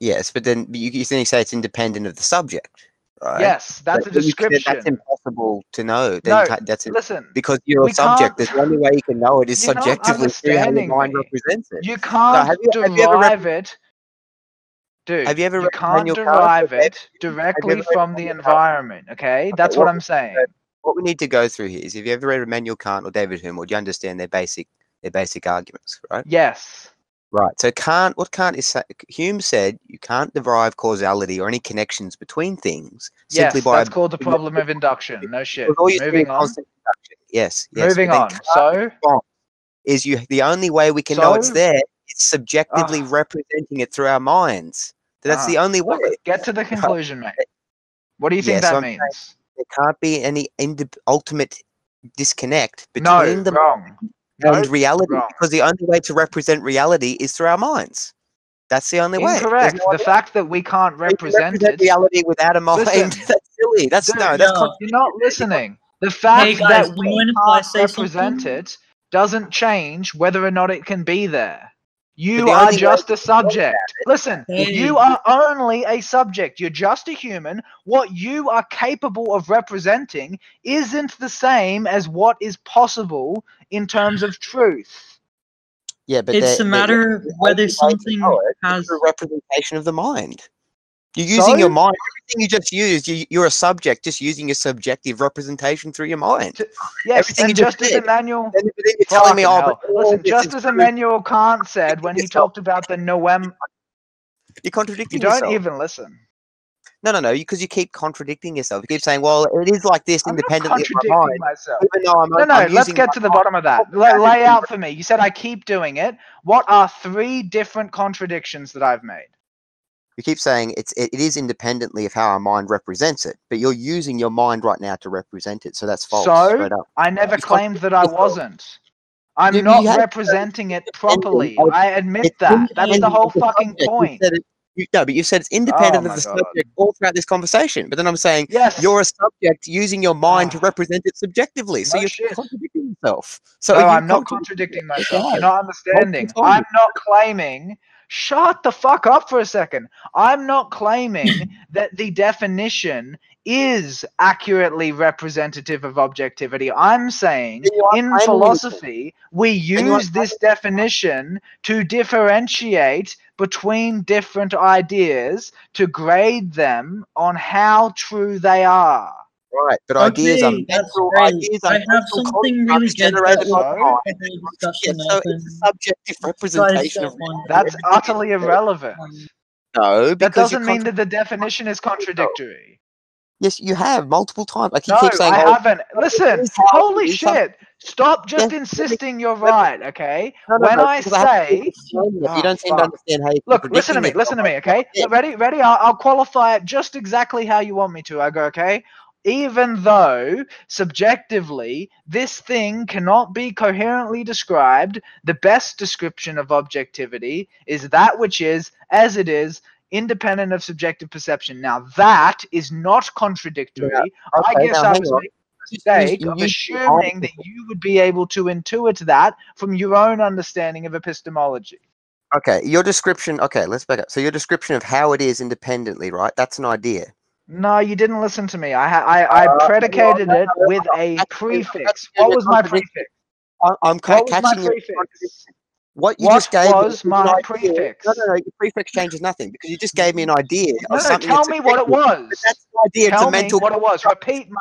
Yes, but then you, you say it's independent of the subject, right? Yes, that's a But you said description. That's impossible to know. Then No, you that's it. Listen, because you're a subject. can't- The only way you can know it is subjectively through how your mind represents it. you can't have you- have you ever derive it. Dude, Have you ever read can't derive it directly from the Kant? environment, okay? That's what what- I'm saying. What we need to go through here is Have you ever read Immanuel Kant or David Hume, would you understand their basic their basic arguments, right? Yes. Right. So Kant, what Kant is Hume said, you can't derive causality or any connections between things Yes, simply by that's called the problem of induction. No shit. Moving on. Yes. yes. Moving on. So, is you the only way we can know it's So- there is subjectively Ah. representing it through our minds. That's the Ah, only way. get to the conclusion, mate. What do you think that I'm means? There can't be any indi- ultimate disconnect No, between the wrong. And No, reality wrong. because the only way to represent reality is through our minds. That's the only way. Correct. No The fact that we can't way to represent it. reality without a mind. Listen. that's silly. That's Dude, no. That's no. You're not listening. The fact guys, that do we I can't say represent something? it doesn't change whether or not it can be there. You are just a subject. Listen, you are only a subject. You're just a human. What you are capable of representing isn't the same as what is possible in terms of truth. yeah, but it's a matter of whether only way to something know it is has. through representation of the mind. You're using your mind. Everything you just used, you, you're a subject, just using your subjective representation through your mind. Yes, Everything and you just just as. Immanuel you're telling me, oh, but Listen, just as. Immanuel Kant said when he yourself. talked about the Noem, You're contradicting you don't yourself. even listen. No, no, no, because you keep contradicting yourself. You keep saying, well, it is like this I'm independently of my mind. myself. I'm, No, no, I'm let's get to the bottom of that. Lay, lay out for me. You said I keep doing it. What are three different contradictions that I've made? You keep saying it's it, it is independently of how our mind represents it, but you're using your mind right now to represent it, so that's false. So? I never It's claimed that I wasn't. I'm You- not you representing it properly. I admit that. That's the whole fucking point. said it- you- no, but you said it's independent Oh of the God. subject all throughout this conversation. But then I'm saying Yes. you're a subject using your mind to Ah. represent it subjectively, so No you're shit. contradicting yourself. So no, you I'm not contradicting myself. You're not understanding. I'm not claiming. Shut the fuck up for a second. I'm not claiming that the definition is accurately representative of objectivity. I'm saying Then you aren't in claiming philosophy, we Then you aren't use this definition to differentiate between different ideas to grade them on how true they are. Right, but ideas are Okay, that's mental great. ideas are I have mental something really constructs good generated that by will- mind. Yeah, so it's a subjective representation of go on. That's utterly irrelevant. Um, no, That doesn't mean that the definition is contradictory. yes, you have multiple times. Like you No, keep saying, I oh, haven't. Listen, is how it holy shit. Stop just Yeah, insisting you're right, okay? no, no, when no, I because have to say- keep explaining. Oh, you ah, don't seem to understand how you Look, listen to me, listen to me, okay? Yeah. Ready, ready? I'll, I'll qualify it just exactly how you want me to. I go, okay? Even though subjectively this thing cannot be coherently described, the best description of objectivity is that which is as it is, independent of subjective perception. Now that is not contradictory. I Okay, guess now I was on. making the mistake you of assuming that you would be able to intuit that from your own understanding of epistemology. Okay, your description. Okay, let's back up. So your description of how it is independently, right? That's an idea. No, you didn't listen to me. I I, I Uh, predicated no, no, it with a that's- prefix. What was my prefix? I- I'm ca- What was my catching your prefix? What you What just gave me was is an my prefix? No, no, no. Your prefix changes nothing because you just gave me an idea No, of no, something. tell that's me what it was. That's the idea. Tell it's a me mental. what it was. Repeat my.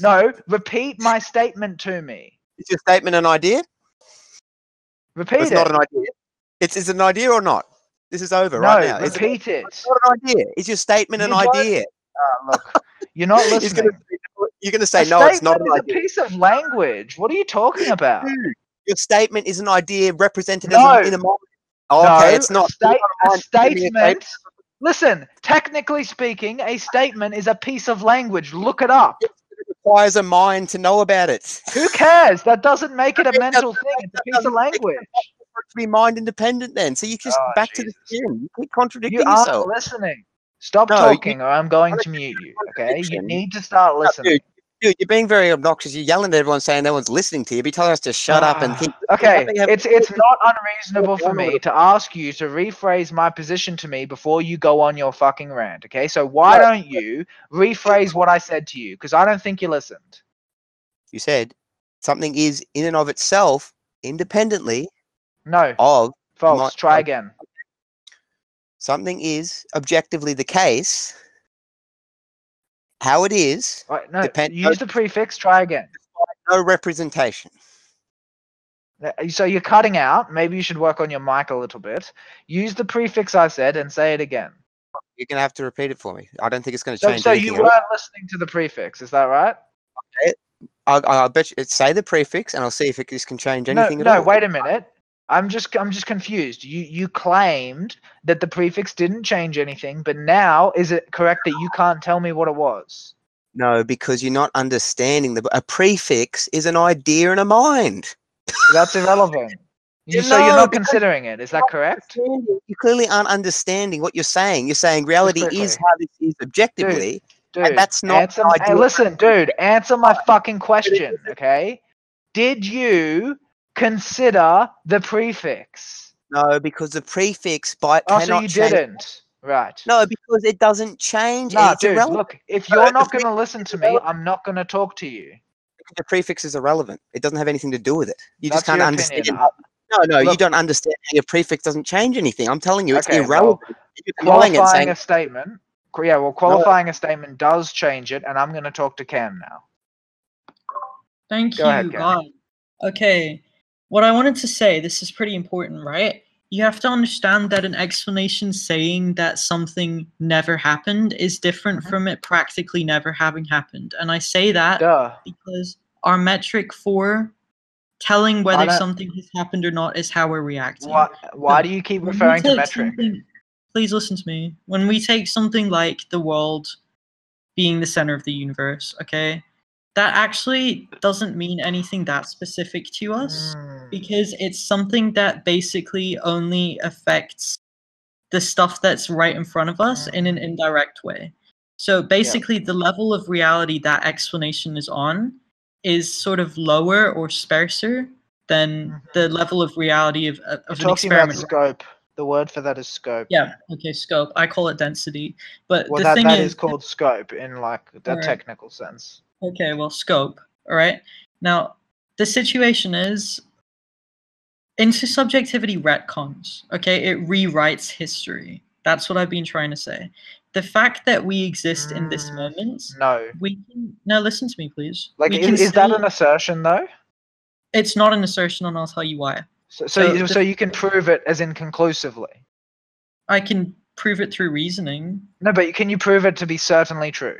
No, repeat my statement to me. Is your statement an idea? Repeat it's it. not an idea. It's is it an idea or not? This is over no, right now. Repeat it. It's not an idea. Is your statement an You don't- idea? Uh, look, you're not listening. gonna say, no- you're going to say a no. It's not an is a piece of language. What are you talking about? Dude, Your statement is an idea represented No. in a moment. Oh, no, okay, it's not. A, state, a Mind giving me a statement. Listen, technically speaking, a statement is a piece of language. Look it up. It requires a mind to know about it. Who cares? That doesn't make it a mental thing. It's a piece of doesn't make it language. To be mind independent then. So you just Oh, back to the gym. You keep contradicting You aren't yourself. listening. Stop No, you- talking, or I'm going to mute you. Okay? You need to start listening. dude, dude, you're being very obnoxious. You're yelling at everyone saying no one's listening to you. Be telling us to shut up and Ah, keep. Okay, it's it's not unreasonable for me to ask you to rephrase my position to me before you go on your fucking rant. Okay, so why don't you rephrase what I said to you? Because I don't think you listened. You said something is in and of itself independently No, of false. might- Try no. again. something is objectively the case. How it is, Right, no, Depend- use the prefix. Try again. no representation. So you're cutting out. Maybe you should work on your mic a little bit. Use the prefix I said and say it again. You're gonna have to repeat it for me. I don't think it's gonna change so anything. you weren't listening to the prefix. Is that right? I'll, I'll bet you say the prefix, and I'll see if it, this can change No, anything at no. all. Wait a minute. I'm just I'm just confused. You you claimed that the prefix didn't change anything, but now is it correct that you can't tell me what it was? No, because you're not understanding the a prefix is an idea in a mind. That's irrelevant. You, You so you're not considering it. Is that correct? You clearly aren't understanding what you're saying. You're saying reality is how this is objectively. Dude, that's not answer, an hey, listen, dude, answer my fucking question, okay? Did you consider the prefix? No, because the prefix by Oh, so you change. didn't. Right. No, because it doesn't change. Nah, it's dude, irrelevant. look, if you're the not going to listen to me. I'm not going to talk to you. The prefix is irrelevant. It doesn't have anything to do with it. You just can't understand. opinion. No, no, you don't understand your prefix doesn't change anything. I'm telling you, it's Okay, well, irrelevant. You're denying it, qualifying saying, a statement yeah well qualifying a statement does change it and i'm going to talk to cam now Thank Go you, ahead, Gary. God. Okay, what I wanted to say, this is pretty important, right? You have to understand that an explanation saying that something never happened is different Mhm. from it practically never having happened. And I say that duh because our metric for telling whether something has happened or not is how we're reacting. why, why do you keep referring to metric Please listen to me. When we take something like the world being the center of the universe, okay, that actually doesn't mean anything that specific to us Mm, because it's something that basically only affects the stuff that's right in front of us in an Mm. indirect way. So basically, the level of reality that explanation is on is sort of lower or sparser than Mhm. the level of reality of, of you're an talking about experiment. scope the word for that is scope Yeah. Okay. Scope. I call it density. But well the that, thing that is, is called scope in like the Alright. technical sense okay. Well, scope. All right. Now, the situation is, intersubjectivity retcons. Okay, it rewrites history. That's what I've been trying to say. the fact that we exist in this Mm, moment, No. we can now listen to me, please. Like, we is, is that an assertion though? It's not an assertion, and I'll tell you why. So, so, So you, the- so you can prove it as inconclusively. I can prove it through reasoning. No, but can you prove it to be certainly true?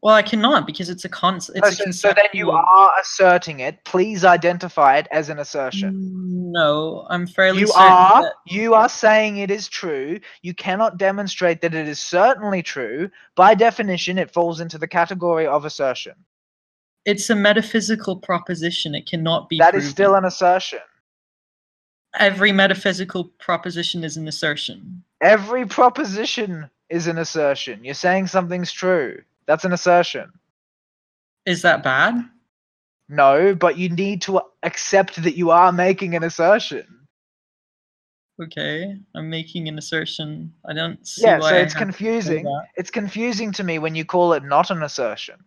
Well, I cannot because it's a concept. No, It's a so, then you are asserting it. Please identify it as an assertion. Mm, no, I'm fairly You are that- you are saying it is true. You cannot demonstrate that it is certainly true. By definition, it falls into the category of assertion. it's a metaphysical proposition. It cannot be. That is proven. still an assertion. every metaphysical proposition is an assertion. Every proposition is an assertion. You're saying something's true. That's an assertion. Is that bad? No, but you need to accept that you are making an assertion. Okay, I'm making an assertion. I don't see yeah, why so it's confusing. It's confusing to me when you call it not an assertion.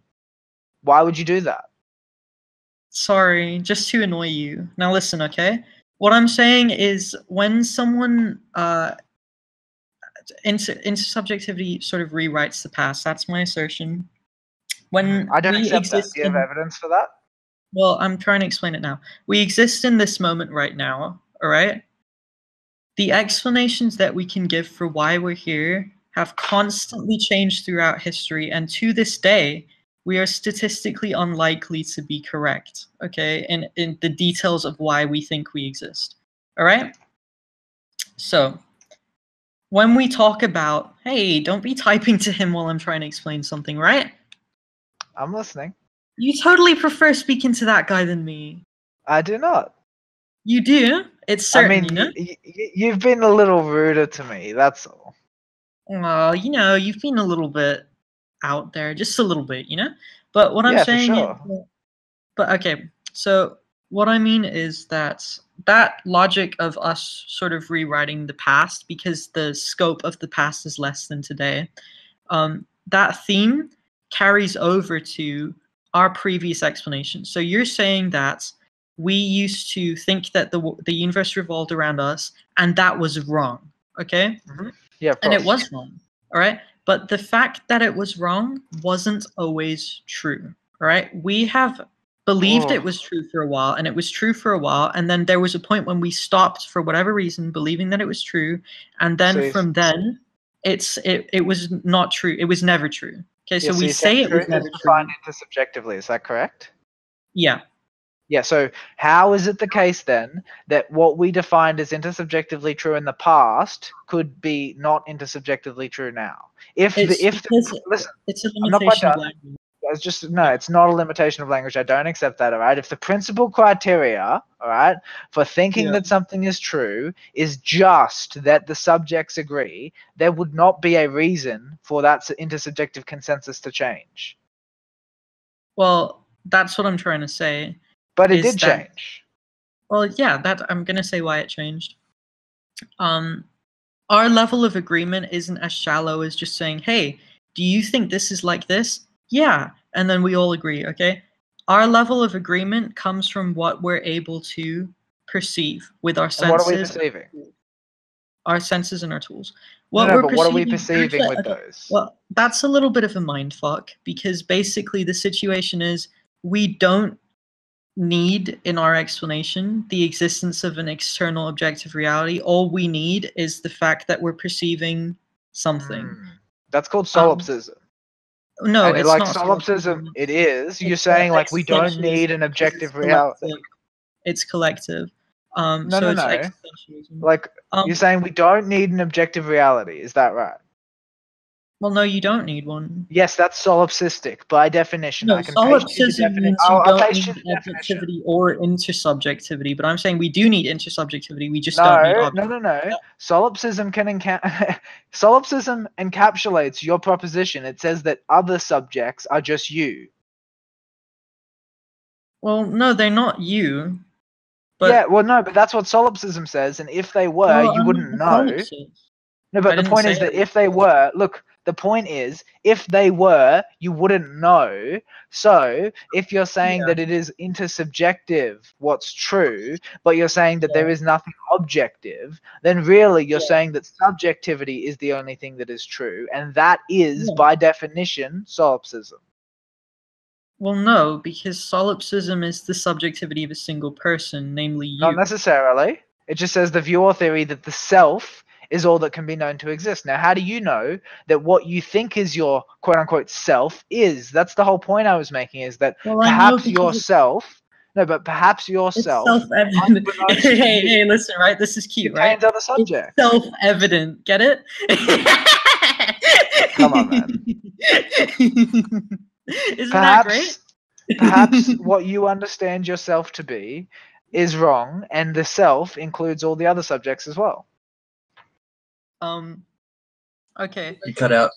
Why would you do that? Sorry, just to annoy you. Now listen, okay? What I'm saying is when someone uh inter- intersubjectivity sort of rewrites the past, that's my assertion. When I don't accept that. exist Do you have in- evidence for that? Well, I'm trying to explain it now. We exist in this moment right now, all right? The explanations that we can give for why we're here have constantly changed throughout history, and to this day, we are statistically unlikely to be correct, okay, in, in the details of why we think we exist, all right? So, when we talk about, hey, don't be typing to him while I'm trying to explain something, right? I'm listening. You totally prefer speaking to that guy than me. I do not. You do. It's certain, I mean, you know. y- y- you've been a little ruder to me. That's all. Well, you know, you've been a little bit out there, just a little bit, you know. But what I'm Yeah, saying, is sure. that- but okay. So what I mean is that that logic of us sort of rewriting the past because the scope of the past is less than today. Um, that theme carries over to our previous explanation. So you're saying that we used to think that the the universe revolved around us, and that was wrong. Okay Yeah, and it was wrong all right but the fact that it was wrong wasn't always true all right we have believed Oh. it was true for a while and it was true for a while and then there was a point when we stopped for whatever reason believing that it was true and then So from then it's it, it was not true it was never true okay so Yeah, we you're say it was never true defined intersubjectively. Is that correct? yeah Yeah. So how is it the case then that what we defined as intersubjectively true in the past could be not intersubjectively true now? If the if the, listen, it's a I'm not quite limitation of done. language it's just no, it's not a limitation of language. I don't accept that. All right. If the principal criteria, all right, for thinking Yeah. that something is true is just that the subjects agree, there would not be a reason for that intersubjective consensus to change. well that's what i'm trying to say But it did that- change. Well, yeah, that I'm gonna say why it changed. Um, our level of agreement isn't as shallow as just saying, "Hey, do you think this is like this?" Yeah, and then we all agree. Okay, our level of agreement comes from what we're able to perceive with our And what are we senses, perceiving? our senses and our tools. What no, we're but what are we perceiving- with those? well, that's a little bit of a mind fuck because basically the situation is we don't need in our explanation the existence of an external objective reality. All we need is the fact that we're perceiving something. Hmm. That's called Um, solipsism. No, and it's like not solipsism, it is. You're saying like we don't need an objective reality. It's collective. Um, No, so no, it's no. Like Um, you're saying we don't need an objective reality. Is that right? Well, no, you don't need one. Yes, that's solipsistic by definition. No, I can paste you the solipsism means you I'll, don't need objectivity or intersubjectivity. But I'm saying we do need intersubjectivity. We just don't need No, object- no, no, no. Solipsism can enca- solipsism encapsulates your proposition. It says that other subjects are just you. Well, no, they're not you. But yeah, well, no, but that's what solipsism says. And if they were, No, you wouldn't know. No, I but the point is that that. if they were, look, The point is, if they were, you wouldn't know. So, if you're saying Yeah. that it is intersubjective what's true, but you're saying that there is nothing objective, then really you're Yeah. saying that subjectivity is the only thing that is true, and that is, Yeah. by definition, solipsism. Well, no, because solipsism is the subjectivity of a single person, namely you. Not necessarily. It just says the view or theory that the self is all that can be known to exist. Now, how do you know that what you think is your quote unquote self is? That's the whole point I was making is that Well, perhaps yourself, no, but perhaps It's yourself self-evident. hey, hey, listen, right? This is cute, right? other subjects. Self-evident. Get it? Come on, man. Isn't that great? Perhaps, perhaps what you understand yourself to be is wrong, and the self includes all the other subjects as well. Um. Okay. You cut out.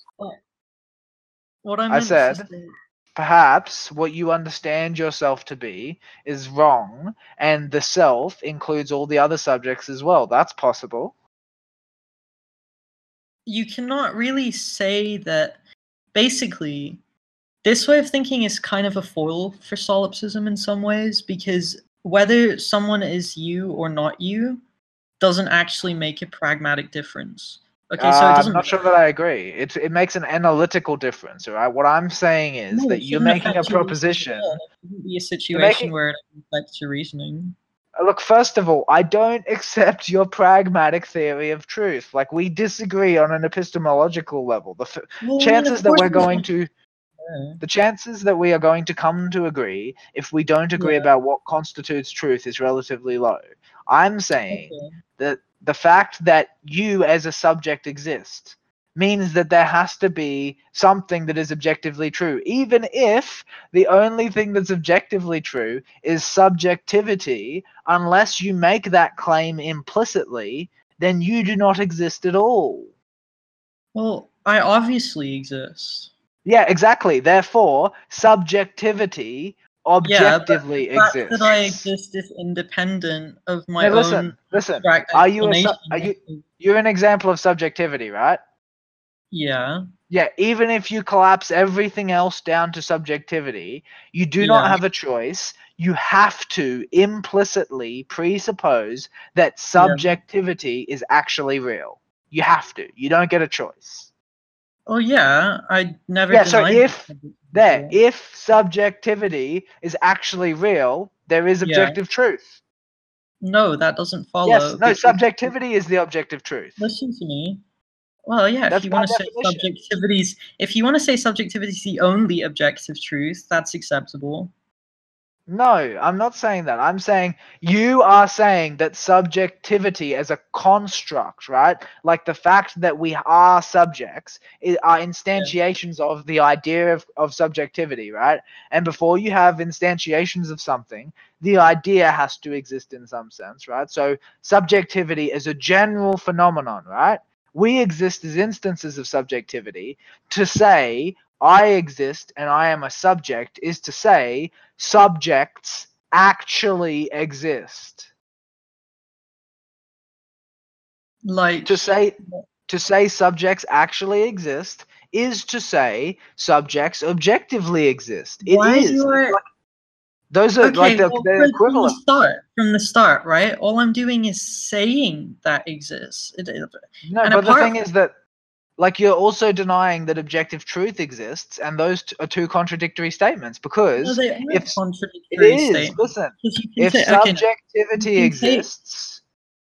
What I I said- say- perhaps what you understand yourself to be is wrong and the self includes all the other subjects as well that's possible you cannot really say that basically this way of thinking is kind of a foil for solipsism in some ways because whether someone is you or not you doesn't actually make a pragmatic difference. Okay so Uh, i'm doesn't sure that i agree. It, it makes an analytical difference right? what i'm saying is No, that you're making a proposition. shouldn't be a situation making- where it affects your reasoning. Uh, look first of all i don't accept your pragmatic theory of truth. Like we disagree on an epistemological level. The f- Well, chances that we're going to Yeah. the chances that we are going to come to agree if we don't agree Yeah. about what constitutes truth is relatively low i'm saying Okay. that the fact that you as a subject exist means that there has to be something that is objectively true even if the only thing that's objectively true is subjectivity. Unless you make that claim implicitly then you do not exist at all. Well i obviously exist. Yeah exactly. Therefore subjectivity objectively The fact exists that I exist is independent of my Now listen own listen abstract are you a, are you you're an example of subjectivity right Yeah. Yeah, even if you collapse everything else down to subjectivity, you do not have a choice. You have to implicitly presuppose that subjectivity is actually real. You have to. You don't get a choice. Oh yeah, I never. Yeah, so if- There, before. if subjectivity is actually real, there is Yeah. objective truth. no, that doesn't follow. yes, no, subjectivity is the objective truth. Listen to me. Well, yeah. That's if you want to say subjectivity's, if you want to say subjectivity is the only objective truth, that's acceptable. No, I'm not saying that. I'm saying you are saying that subjectivity as a construct, right? Like the fact that we are subjects are instantiations of the idea of, of subjectivity, right? And before you have instantiations of something, the idea has to exist in some sense, right? So subjectivity is a general phenomenon, right? We exist as instances of subjectivity. To say I exist and I am a subject is to say subjects actually exist. Like To say to say subjects actually exist is to say subjects objectively exist. It is. Those are okay, like the, well, the from- From equivalent. the start, from the start, right? All I'm doing is saying that exists. It, it- No, and but the thing from- is that like you're also denying that objective truth exists, and those t- are two contradictory statements no, because they if- contradictory it is. Listen, if say- subjectivity say- exists,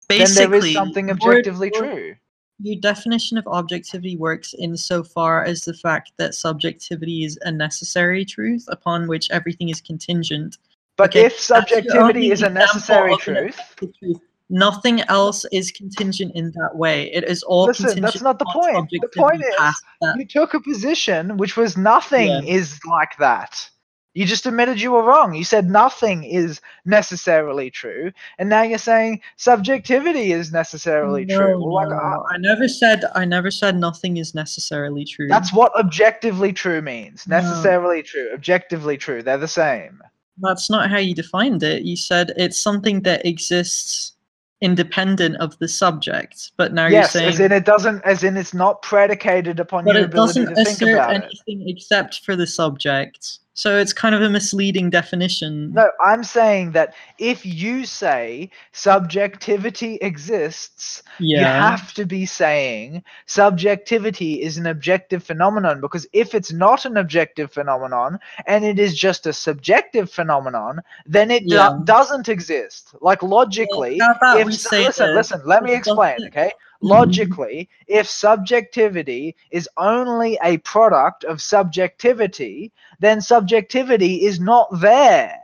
then there is basically, something objectively your- true. Your definition of objectivity works insofar as the fact that subjectivity is a necessary truth upon which everything is contingent. But okay, if that's the only subjectivity is a necessary truth, truth. Nothing else is contingent in that way. It is all Listen, that's not the point. The point is, that. you took a position which was nothing Yeah. is like that. You just admitted you were wrong. You said nothing is necessarily true, and now you're saying subjectivity is necessarily no, true. Well, like, no, uh, I never said I never said nothing is necessarily true. that's what objectively true means. No. Necessarily true, objectively true. They're the same. That's not how you defined it. You said it's something that exists independent of the subject. But now yes, you're saying as in it doesn't, as in it's not predicated upon but your it ability doesn't to think assert about it. anything except for the subject. So it's kind of a misleading definition. No, I'm saying that if you say subjectivity exists, yeah. you have to be saying subjectivity is an objective phenomenon because if it's not an objective phenomenon and it is just a subjective phenomenon, then it do- doesn't exist. Like logically, if say listen, listen, let me explain, okay? Mm-hmm. Logically, if subjectivity is only a product of subjectivity, then subjectivity is not there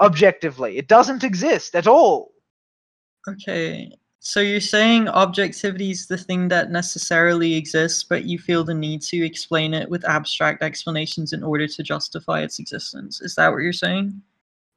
objectively. It doesn't exist at all. Okay. So you're saying objectivity is the thing that necessarily exists, but you feel the need to explain it with abstract explanations in order to justify its existence. Is that what you're saying?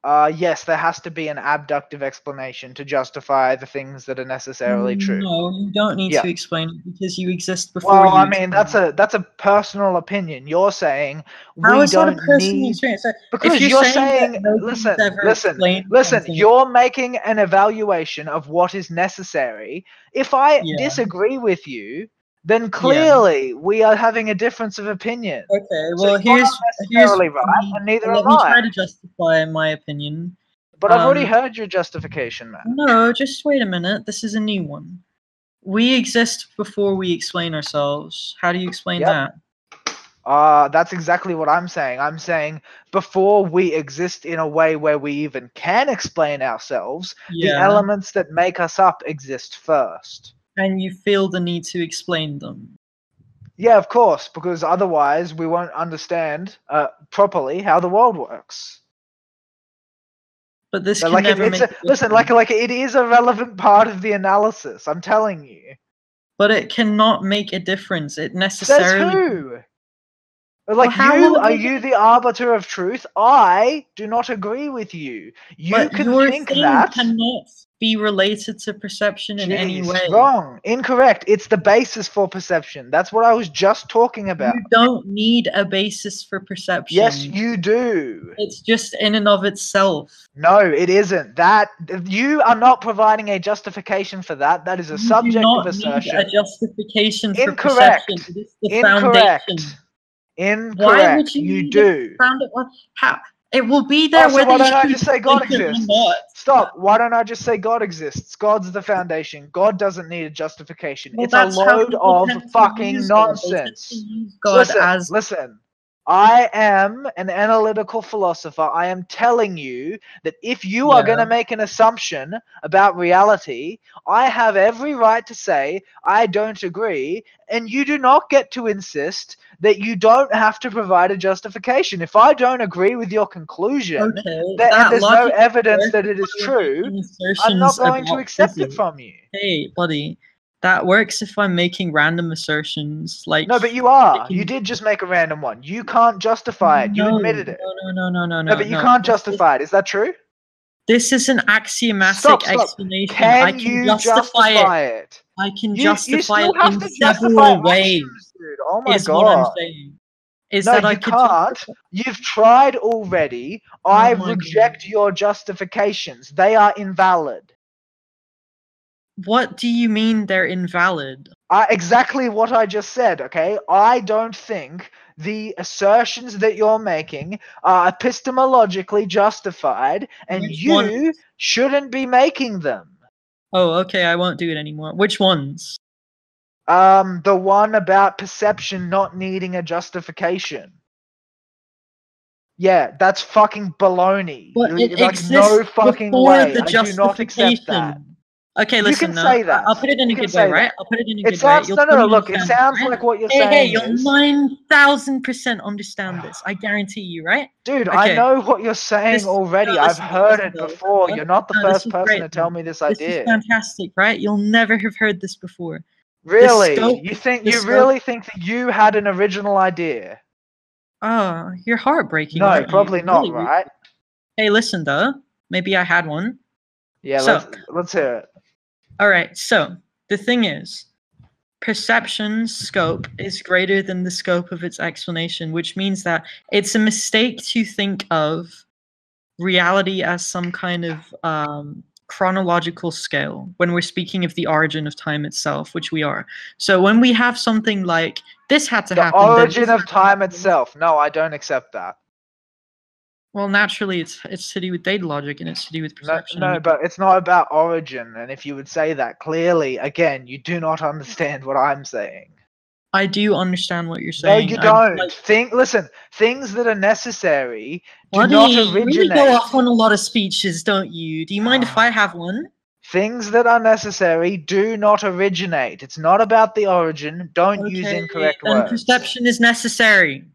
Uh, yes, there has to be an abductive explanation to justify the things that are necessarily true. No, you don't need Yeah. to explain it because you exist before Well. I mean, that's a that's a personal opinion. You're saying. How we is that a don't personal need experience? Because you're, you're saying, saying, nobody's listen, listen, listen. something- You're making an evaluation of what is necessary. If I Yeah. disagree with you, then clearly we are having a difference of opinion. Okay, So well you're here's not here's right, and neither let am me try to justify my opinion. But I've already um, heard your justification, man. No, just wait a minute. This is a new one. We exist before we explain ourselves. How do you explain Yep. that? Uh, that's exactly what I'm saying. I'm saying before we exist in a way where we even can explain ourselves, the elements that make us up exist first. And you feel the need to explain them. Yeah, of course, because otherwise we won't understand uh, properly how the world works. But this can like, never a, listen, like, like it is a relevant part of the analysis. I'm telling you. But it cannot make a difference. It necessarily. Says who? Like how you are you the arbiter of truth? I do not agree with you. You but can your think that. cannot be related to perception in any way. Wrong. Incorrect. It's the basis for perception. That's what I was just talking about. You don't need a basis for perception. Yes, you do. It's just in and of itself. No, it isn't. That you are not providing a justification for that. That is a You do subjective not assertion. A justification for Incorrect. perception. It is the Incorrect. foundation. Incorrect. Why would you, you do. it found it? How it will be there Oh, so why don't I just say God think it or exists? Stop. Why don't I just say God exists? God's the foundation. God doesn't need a justification. Well, it's a load of fucking use God. They tend to nonsense. God listen, as listen. I am an analytical philosopher. I am telling you that if you are going to make an assumption about reality, I have every right to say I don't agree, and you do not get to insist that you don't have to provide a justification. If I don't agree with your conclusion, okay. that, that and there's no evidence that it is true, I'm not going to accept it from you. Hey, buddy, that works if I'm making random assertions. Like No, but you are. making- You did just make a random one. You can't justify it. you admitted it. No, no, no, no, no, no. But you no. can't justify it. Is that true? This is an axiomatic stop, stop. explanation. Can, I can you justify, justify it. it? I can you, justify you still it have in to several justify ways. dude. Oh my is what I'm god. saying. Is No, that you could can't. justify- You've tried already. Oh I Oh my reject your justifications. They are invalid. What do you mean they're invalid? Uh, exactly what I just said, okay? I don't think the assertions that you're making are epistemologically justified, and Which you shouldn't be making them. Oh, okay, I won't do it anymore. Which ones? Um, the one about perception not needing a justification. Yeah, that's fucking baloney. But it like exists no fucking before way. the I do not accept that. Okay, You listen. can no, say that. I'll put it in a good way, right? I'll put it in a It good sounds way. You'll no, no, no. Look, it sounds right? like what you're Hey, hey, saying you'll nine thousand percent understand this. I guarantee you, right? dude. okay. I know what you're saying This- already. no, I've heard it though. before. You're not the first person great, to tell me this This is idea. fantastic, right? You'll never have heard this before. Really? scope- you think you scope- really think that you had an original idea? Oh, you're heartbreaking. No, probably You're not, really right? Hey, listen, though. Maybe I had one. Yeah, So- let's let's hear it. All right. So the thing is, perception's scope is greater than the scope of its explanation, which means that it's a mistake to think of reality as some kind of um, chronological scale when we're speaking of the origin of time itself, which we are. So when we have something like this had to The happen. then origin of time itself. No, I don't accept that. Well, naturally, it's it's to do with data logic and it's to do with perception. no, no, but it's not about origin. And if you would say that clearly, again, you do not understand what I'm saying. I do understand what you're saying. No, you don't. like, Think. Listen. Things that are necessary do Buddy, not originate. you really go off on a lot of speeches, don't you? Do you mind if. I have one? Things that are necessary do not originate. It's not about the origin. Don't use incorrect then words. perception is necessary.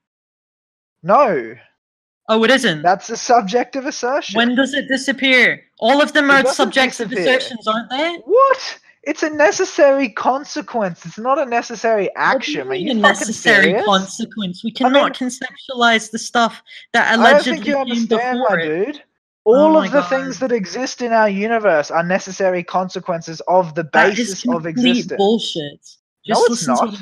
No, Oh, it isn't. that's a subjective assertion. When does it disappear? All of them It are subjective disappear. assertions, aren't they? What? It's a necessary consequence. It's not a necessary What do action. you mean a necessary serious? consequence? We I mean- cannot conceptualize the stuff that allegedly I don't think you came understand, my it. dude. Oh All my of the things that exist in our universe are necessary consequences of the That is basis of existence. bullshit. No, it's listen to not.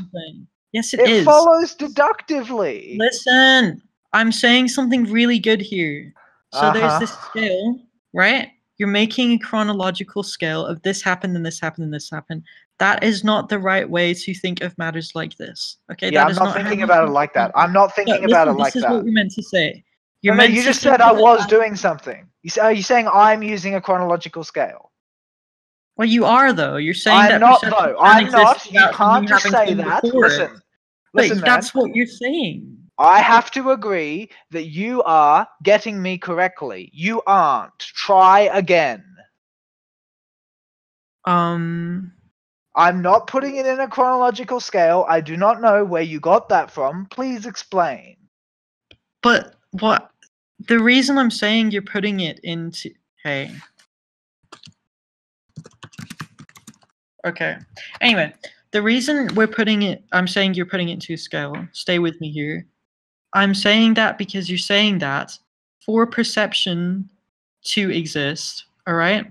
Yes, It is. It follows deductively. Listen, I'm saying something really good here. So there's this Uh-huh. scale, right? You're making a chronological scale of this happened and this happened and this happened. That is not the right way to think of matters like this. Okay, yeah, that I'm is not thinking about it like that. I'm not No, thinking about it listen, like this is what you're meant to say. No, You're no, you just said I was as- doing something. You say, are you saying I'm using a chronological scale? Well, you are though. You're saying I'm that not though. I'm not. You can't just say that. it. Listen, listen, man. that's what you're saying. I have to agree that you are getting me correctly. You aren't. Try again. Um, I'm not putting it in a chronological scale. I do not know where you got that from. Please explain. but what? The reason I'm saying you're putting it into hey. Okay. Anyway, the reason we're putting it, I'm saying you're putting it into a scale. Stay with me here. I'm saying that because you're saying that for perception to exist, all right,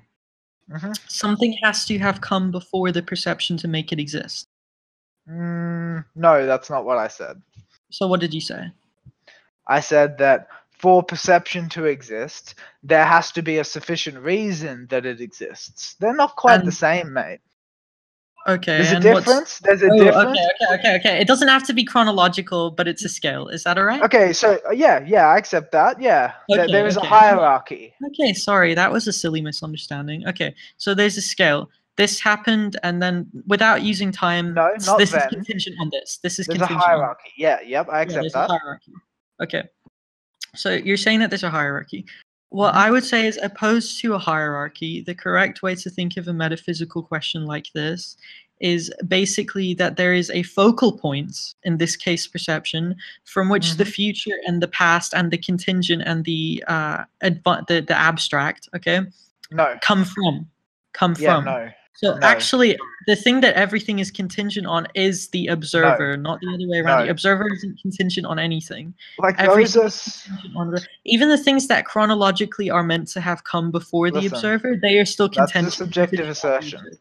Mhm. something has to have come before the perception to make it exist. Mm, no, that's not what I said. So what did you say? I said that for perception to exist, there has to be a sufficient reason that it exists. They're not quite the same, mate. Okay. There's a difference. There's a Oh, difference. okay, okay, okay, okay. It doesn't have to be chronological, but it's a scale. Is that all right? Okay, so uh, yeah, yeah, I accept that. Yeah, There- Okay, there is okay. a hierarchy. Okay, sorry, that was a silly misunderstanding. Okay, so there's a scale. This happened, and then without using time, No, not this then. is contingent on this. This is There's a contingent on hierarchy. Yeah, yep, I Yeah, accept there's that. a hierarchy. Okay. So you're saying that there's a hierarchy. What Mhm. I would say is opposed to a hierarchy, the correct way to think of a metaphysical question like this is basically that there is a focal point, in this case perception, from which the Mhm. future and the past and the contingent and the uh adva- the, the abstract, okay, No. come from. Come Yeah, from. no. So No. actually, the thing that everything is contingent on is the observer, not the other way around. The observer isn't contingent on anything. Like those Everything are. is on the- even the things that chronologically are meant to have come before the observer, they are still contingent. that's a subjective contingent on the assertion.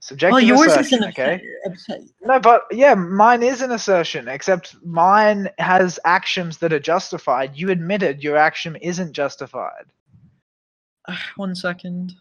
Subjective Well, yours assertion, is an okay? okay. No, but yeah, mine is an assertion, except mine has axioms that are justified. You admitted your axiom isn't justified. One second.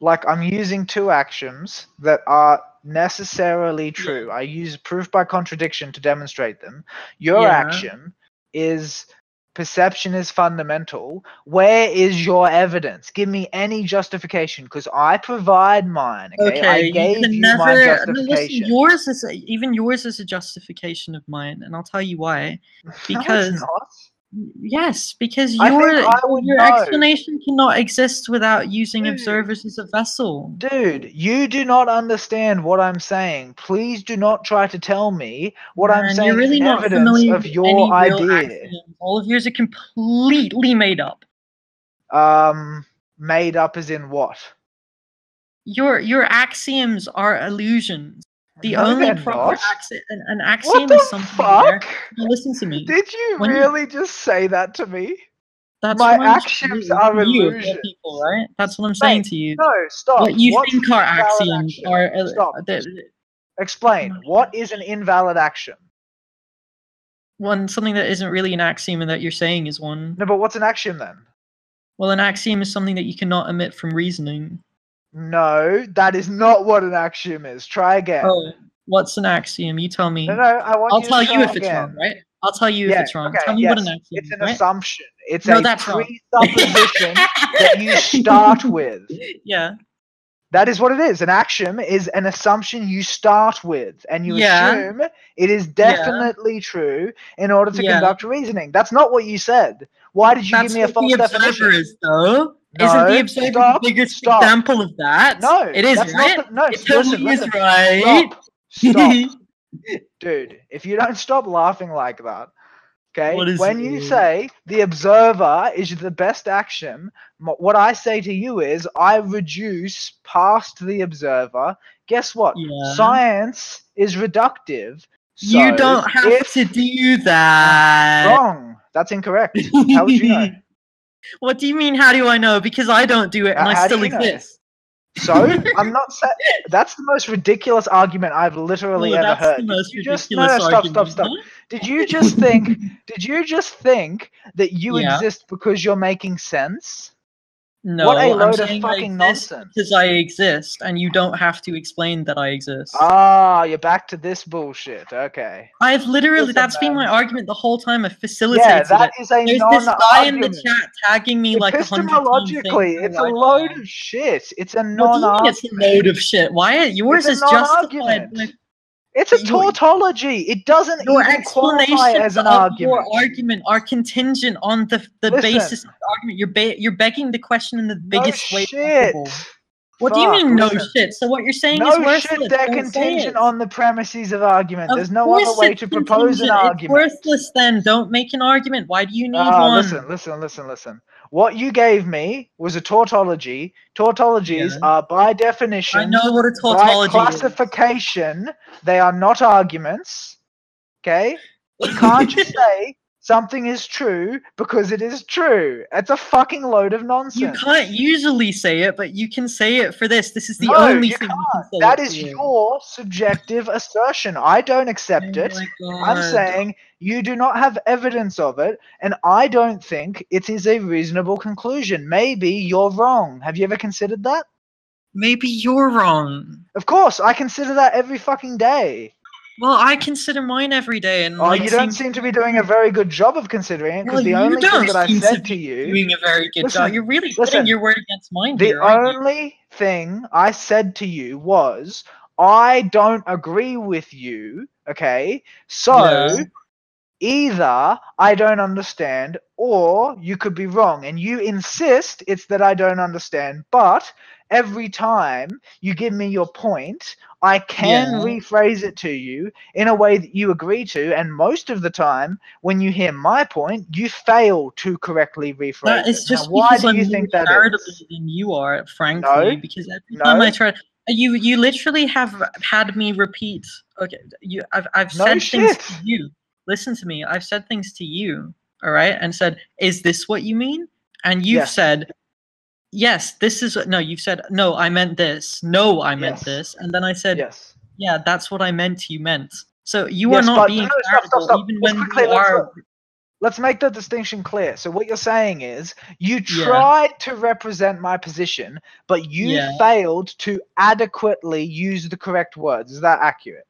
Like I'm using two axioms that are necessarily true. I use proof by contradiction to demonstrate them. Your Yeah. axiom is perception is fundamental. Where is your evidence? Give me any justification because I provide mine. Okay, Okay, I you gave can you never. my no, listen, justification. yours is a, even yours is a justification of mine, and I'll tell you why. No, because- not. Yes, because your your know. explanation cannot exist without using Dude. observers as a vessel. Dude, you do not understand what I'm saying. Please do not try to tell me what I'm saying you're really is not evidence familiar of your idea. All of yours are completely made up. Um, made up as in what? Your your axioms are illusions. The only proper not. axi- an, an What axiom the is something fuck? Listen to me. Did you When you- really just say that to me? That's my what I'm axioms saying are you, illusions. people, right? That's what I'm saying to you. No, stop. what you What's think are axioms action? are uh, Stop. the- Explain. What is an invalid axiom? one something that isn't really an axiom and that you're saying is one. No, but what's an axiom then? Well, an axiom is something that you cannot omit from reasoning. No, that is not what an axiom is. Try again. Oh, what's an axiom? You tell me. No, no, I want I'll you tell you if it's wrong, right? I'll tell you Yeah, if it's wrong. okay, tell me yes. what an axiom It's an right? assumption. It's No, a that's presupposition that you start with. Yeah. That is what it is. An axiom is an assumption you start with, and you Yeah. assume it is definitely true in order to Yeah. conduct reasoning. That's not what you said. Why did you That's give me a false definition? is, though. Isn't the observer stop, the biggest stop. example of that? No, it is right. Not the, no, it totally listen, is right. Stop. Stop. Dude, if you don't stop laughing like that, okay? When you say the observer is the best axiom, what I say to you is I reduce past the observer. Guess what? Yeah. Science is reductive. you don't have to do that. Wrong. That's incorrect. How would you know? what do you mean? How do I know? Because I don't do it, and Uh, I still exist. So I'm not saying that's the most ridiculous argument I've literally Well, ever that's heard. the Did most you just- no, no, stop, stop, stop. Did you just think? did you just think that you Yeah. exist because you're making sense? No, what a I'm load of I fucking nonsense. Because I exist, and you don't have to explain that I exist. Ah, you're back to this bullshit. Okay. I've literally, listen, that's been my argument the whole time. I've facilitated Yeah, that it. is a There's this guy in the chat tagging me like a hundred times. saying Epistemologically, it's a I load of shit. It's a What do you non-argument. mean it's a load of shit? Why? Yours is justified. It's a tautology. It doesn't Your even qualify as an argument. your argument are contingent on the the Listen. basis of the argument. You're ba- you're begging the question in the biggest no way shit. possible. What do you mean no listen. shit? So what you're saying No is worthless. shit, they're contingent on the premises of argument. Of There's no other way to propose an argument. It's worthless then. Don't make an argument. Why do you need Ah, one? listen, listen, listen, listen. What you gave me was a tautology. Tautologies Yeah. are by definition, I know what a by tautology is. classification, they are not arguments. Okay? You can't just say something is true because it is true. It's a fucking load of nonsense. You can't usually say it, but you can say it for this. This is the No, only you thing can't. you can say. That is your subjective assertion. I don't accept Oh it. I'm saying you do not have evidence of it, and I don't think it is a reasonable conclusion. Maybe you're wrong. Have you ever considered that? maybe you're wrong. Of course, I consider that every fucking day. Well, I consider mine every day, and Oh, you don't seem to be doing a very good job of considering it because Well, the only thing that I said to you, doing a very good Listen, job. You're really listen. putting your word against mine the here. only thing I said to you was, I don't agree with you. Okay, so. Yeah. either I don't understand or you could be wrong. And you insist it's that I don't understand. But every time you give me your point, I can Yeah. rephrase it to you in a way that you agree to. And most of the time, when you hear my point, you fail to correctly rephrase That is it. Now, just why do I'm you think that charitable than you are, frankly. No. Because every time No. I try, you you literally have had me repeat. Okay, you I've I've No said things to you. Listen to me. I've said things to you. All right, and said, "Is this what you mean?" And you've said, "Yes, this is." No, you've said, "No, I meant this." No, I meant Yes. this. And then I said, Yes. "Yeah, that's what I meant. You meant." So you Yes, are not being no, stop, stop, stop. even Let's when you let's are. Let's make the distinction clear. So what you're saying is you Yeah. tried to represent my position, but you Yeah. failed to adequately use the correct words. Is that accurate?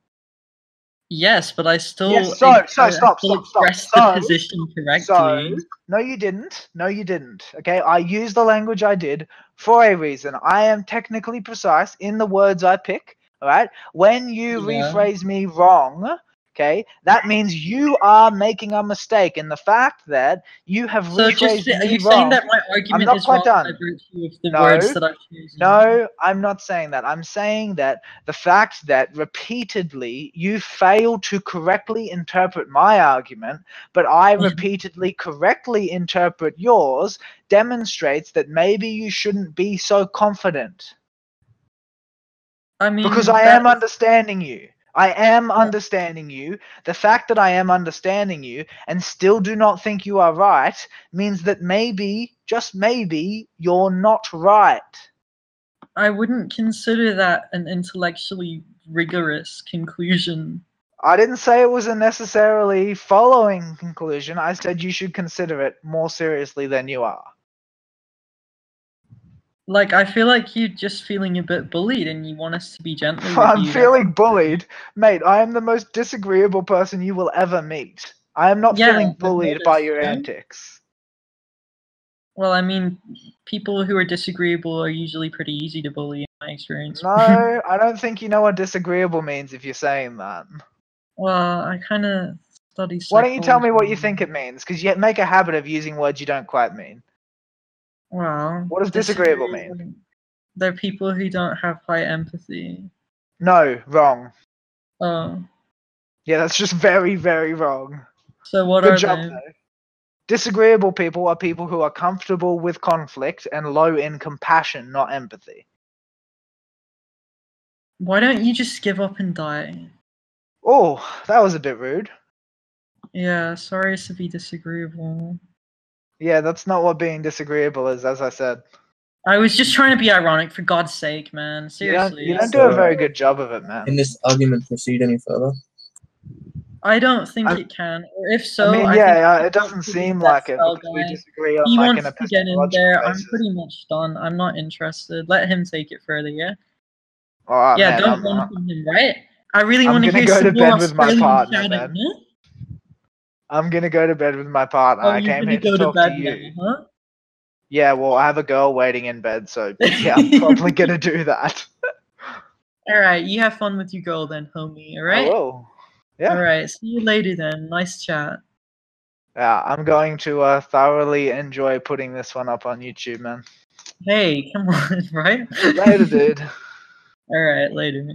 Yes, but I still. Yes, so- so I stop, stop, stop. So- the position correctly. So no, you didn't. No, you didn't. Okay, I used the language I did for a reason. I am technically precise in the words I pick. All right. When you Yeah. rephrase me wrong, okay, that means you are making a mistake. in the fact that you have So rephrased just are you wrong. saying that my argument not is quite done. virtue of the No, words that I've chosen? No, I'm not saying that. I'm saying that the fact that repeatedly you fail to correctly interpret my argument, but I Mhm. repeatedly correctly interpret yours, demonstrates that maybe you shouldn't be so confident. I mean Because I am understanding you. I am understanding you. The fact that I am understanding you and still do not think you are right means that maybe, just maybe, you're not right. I wouldn't consider that an intellectually rigorous conclusion. I didn't say it was a necessarily following conclusion. I said you should consider it more seriously than you are. Like I feel like you're just feeling a bit bullied, and you want us to be gentle I'm you. feeling bullied. Mate, I am the most disagreeable person you will ever meet. I am not Yeah, feeling bullied by your yeah. antics. Well, I mean, people who are disagreeable are usually pretty easy to bully, in my experience. No, I don't think you know what disagreeable means if you're saying that. well, I kind of study. Why don't you tell me what you think it means? Because you make a habit of using words you don't quite mean. Well, What does disagreeable mean? They're people who don't have high empathy. No, wrong. Oh, Yeah, that's just very, very wrong. so what Good are job, they? though. Disagreeable people are people who are comfortable with conflict and low in compassion, not empathy. Why don't you just give up and die? Oh, that was a bit rude. Yeah, sorry to be disagreeable. Yeah, that's not what being disagreeable is, as I said. I was just trying to be ironic, for God's sake, man. You don't, Seriously. you don't it's- do a very good job of it, man. Can this argument proceed any further? I don't think I'm- it can. Or if so, I mean, think yeah, uh, it doesn't seem like it we disagree on He like wants an to get in epistemological there. I'm pretty much done. I'm not interested. Let him take it further, yeah? Alright, yeah, man, don't I'm, run from him, right? I really want to hear go some to more bed with my partner, chatting, man. huh? I'm gonna go to bed with my partner. Oh, I came here to to talk bed to you. now, huh? Yeah, well, I have a girl waiting in bed, so yeah, I'm probably gonna do that. All right, you have fun with your girl then, homie. All right. will. Yeah. All right. See you later then. Nice chat. Yeah, I'm going to uh, thoroughly enjoy putting this one up on YouTube, man. Hey, come on, right? Later, dude. All right, later.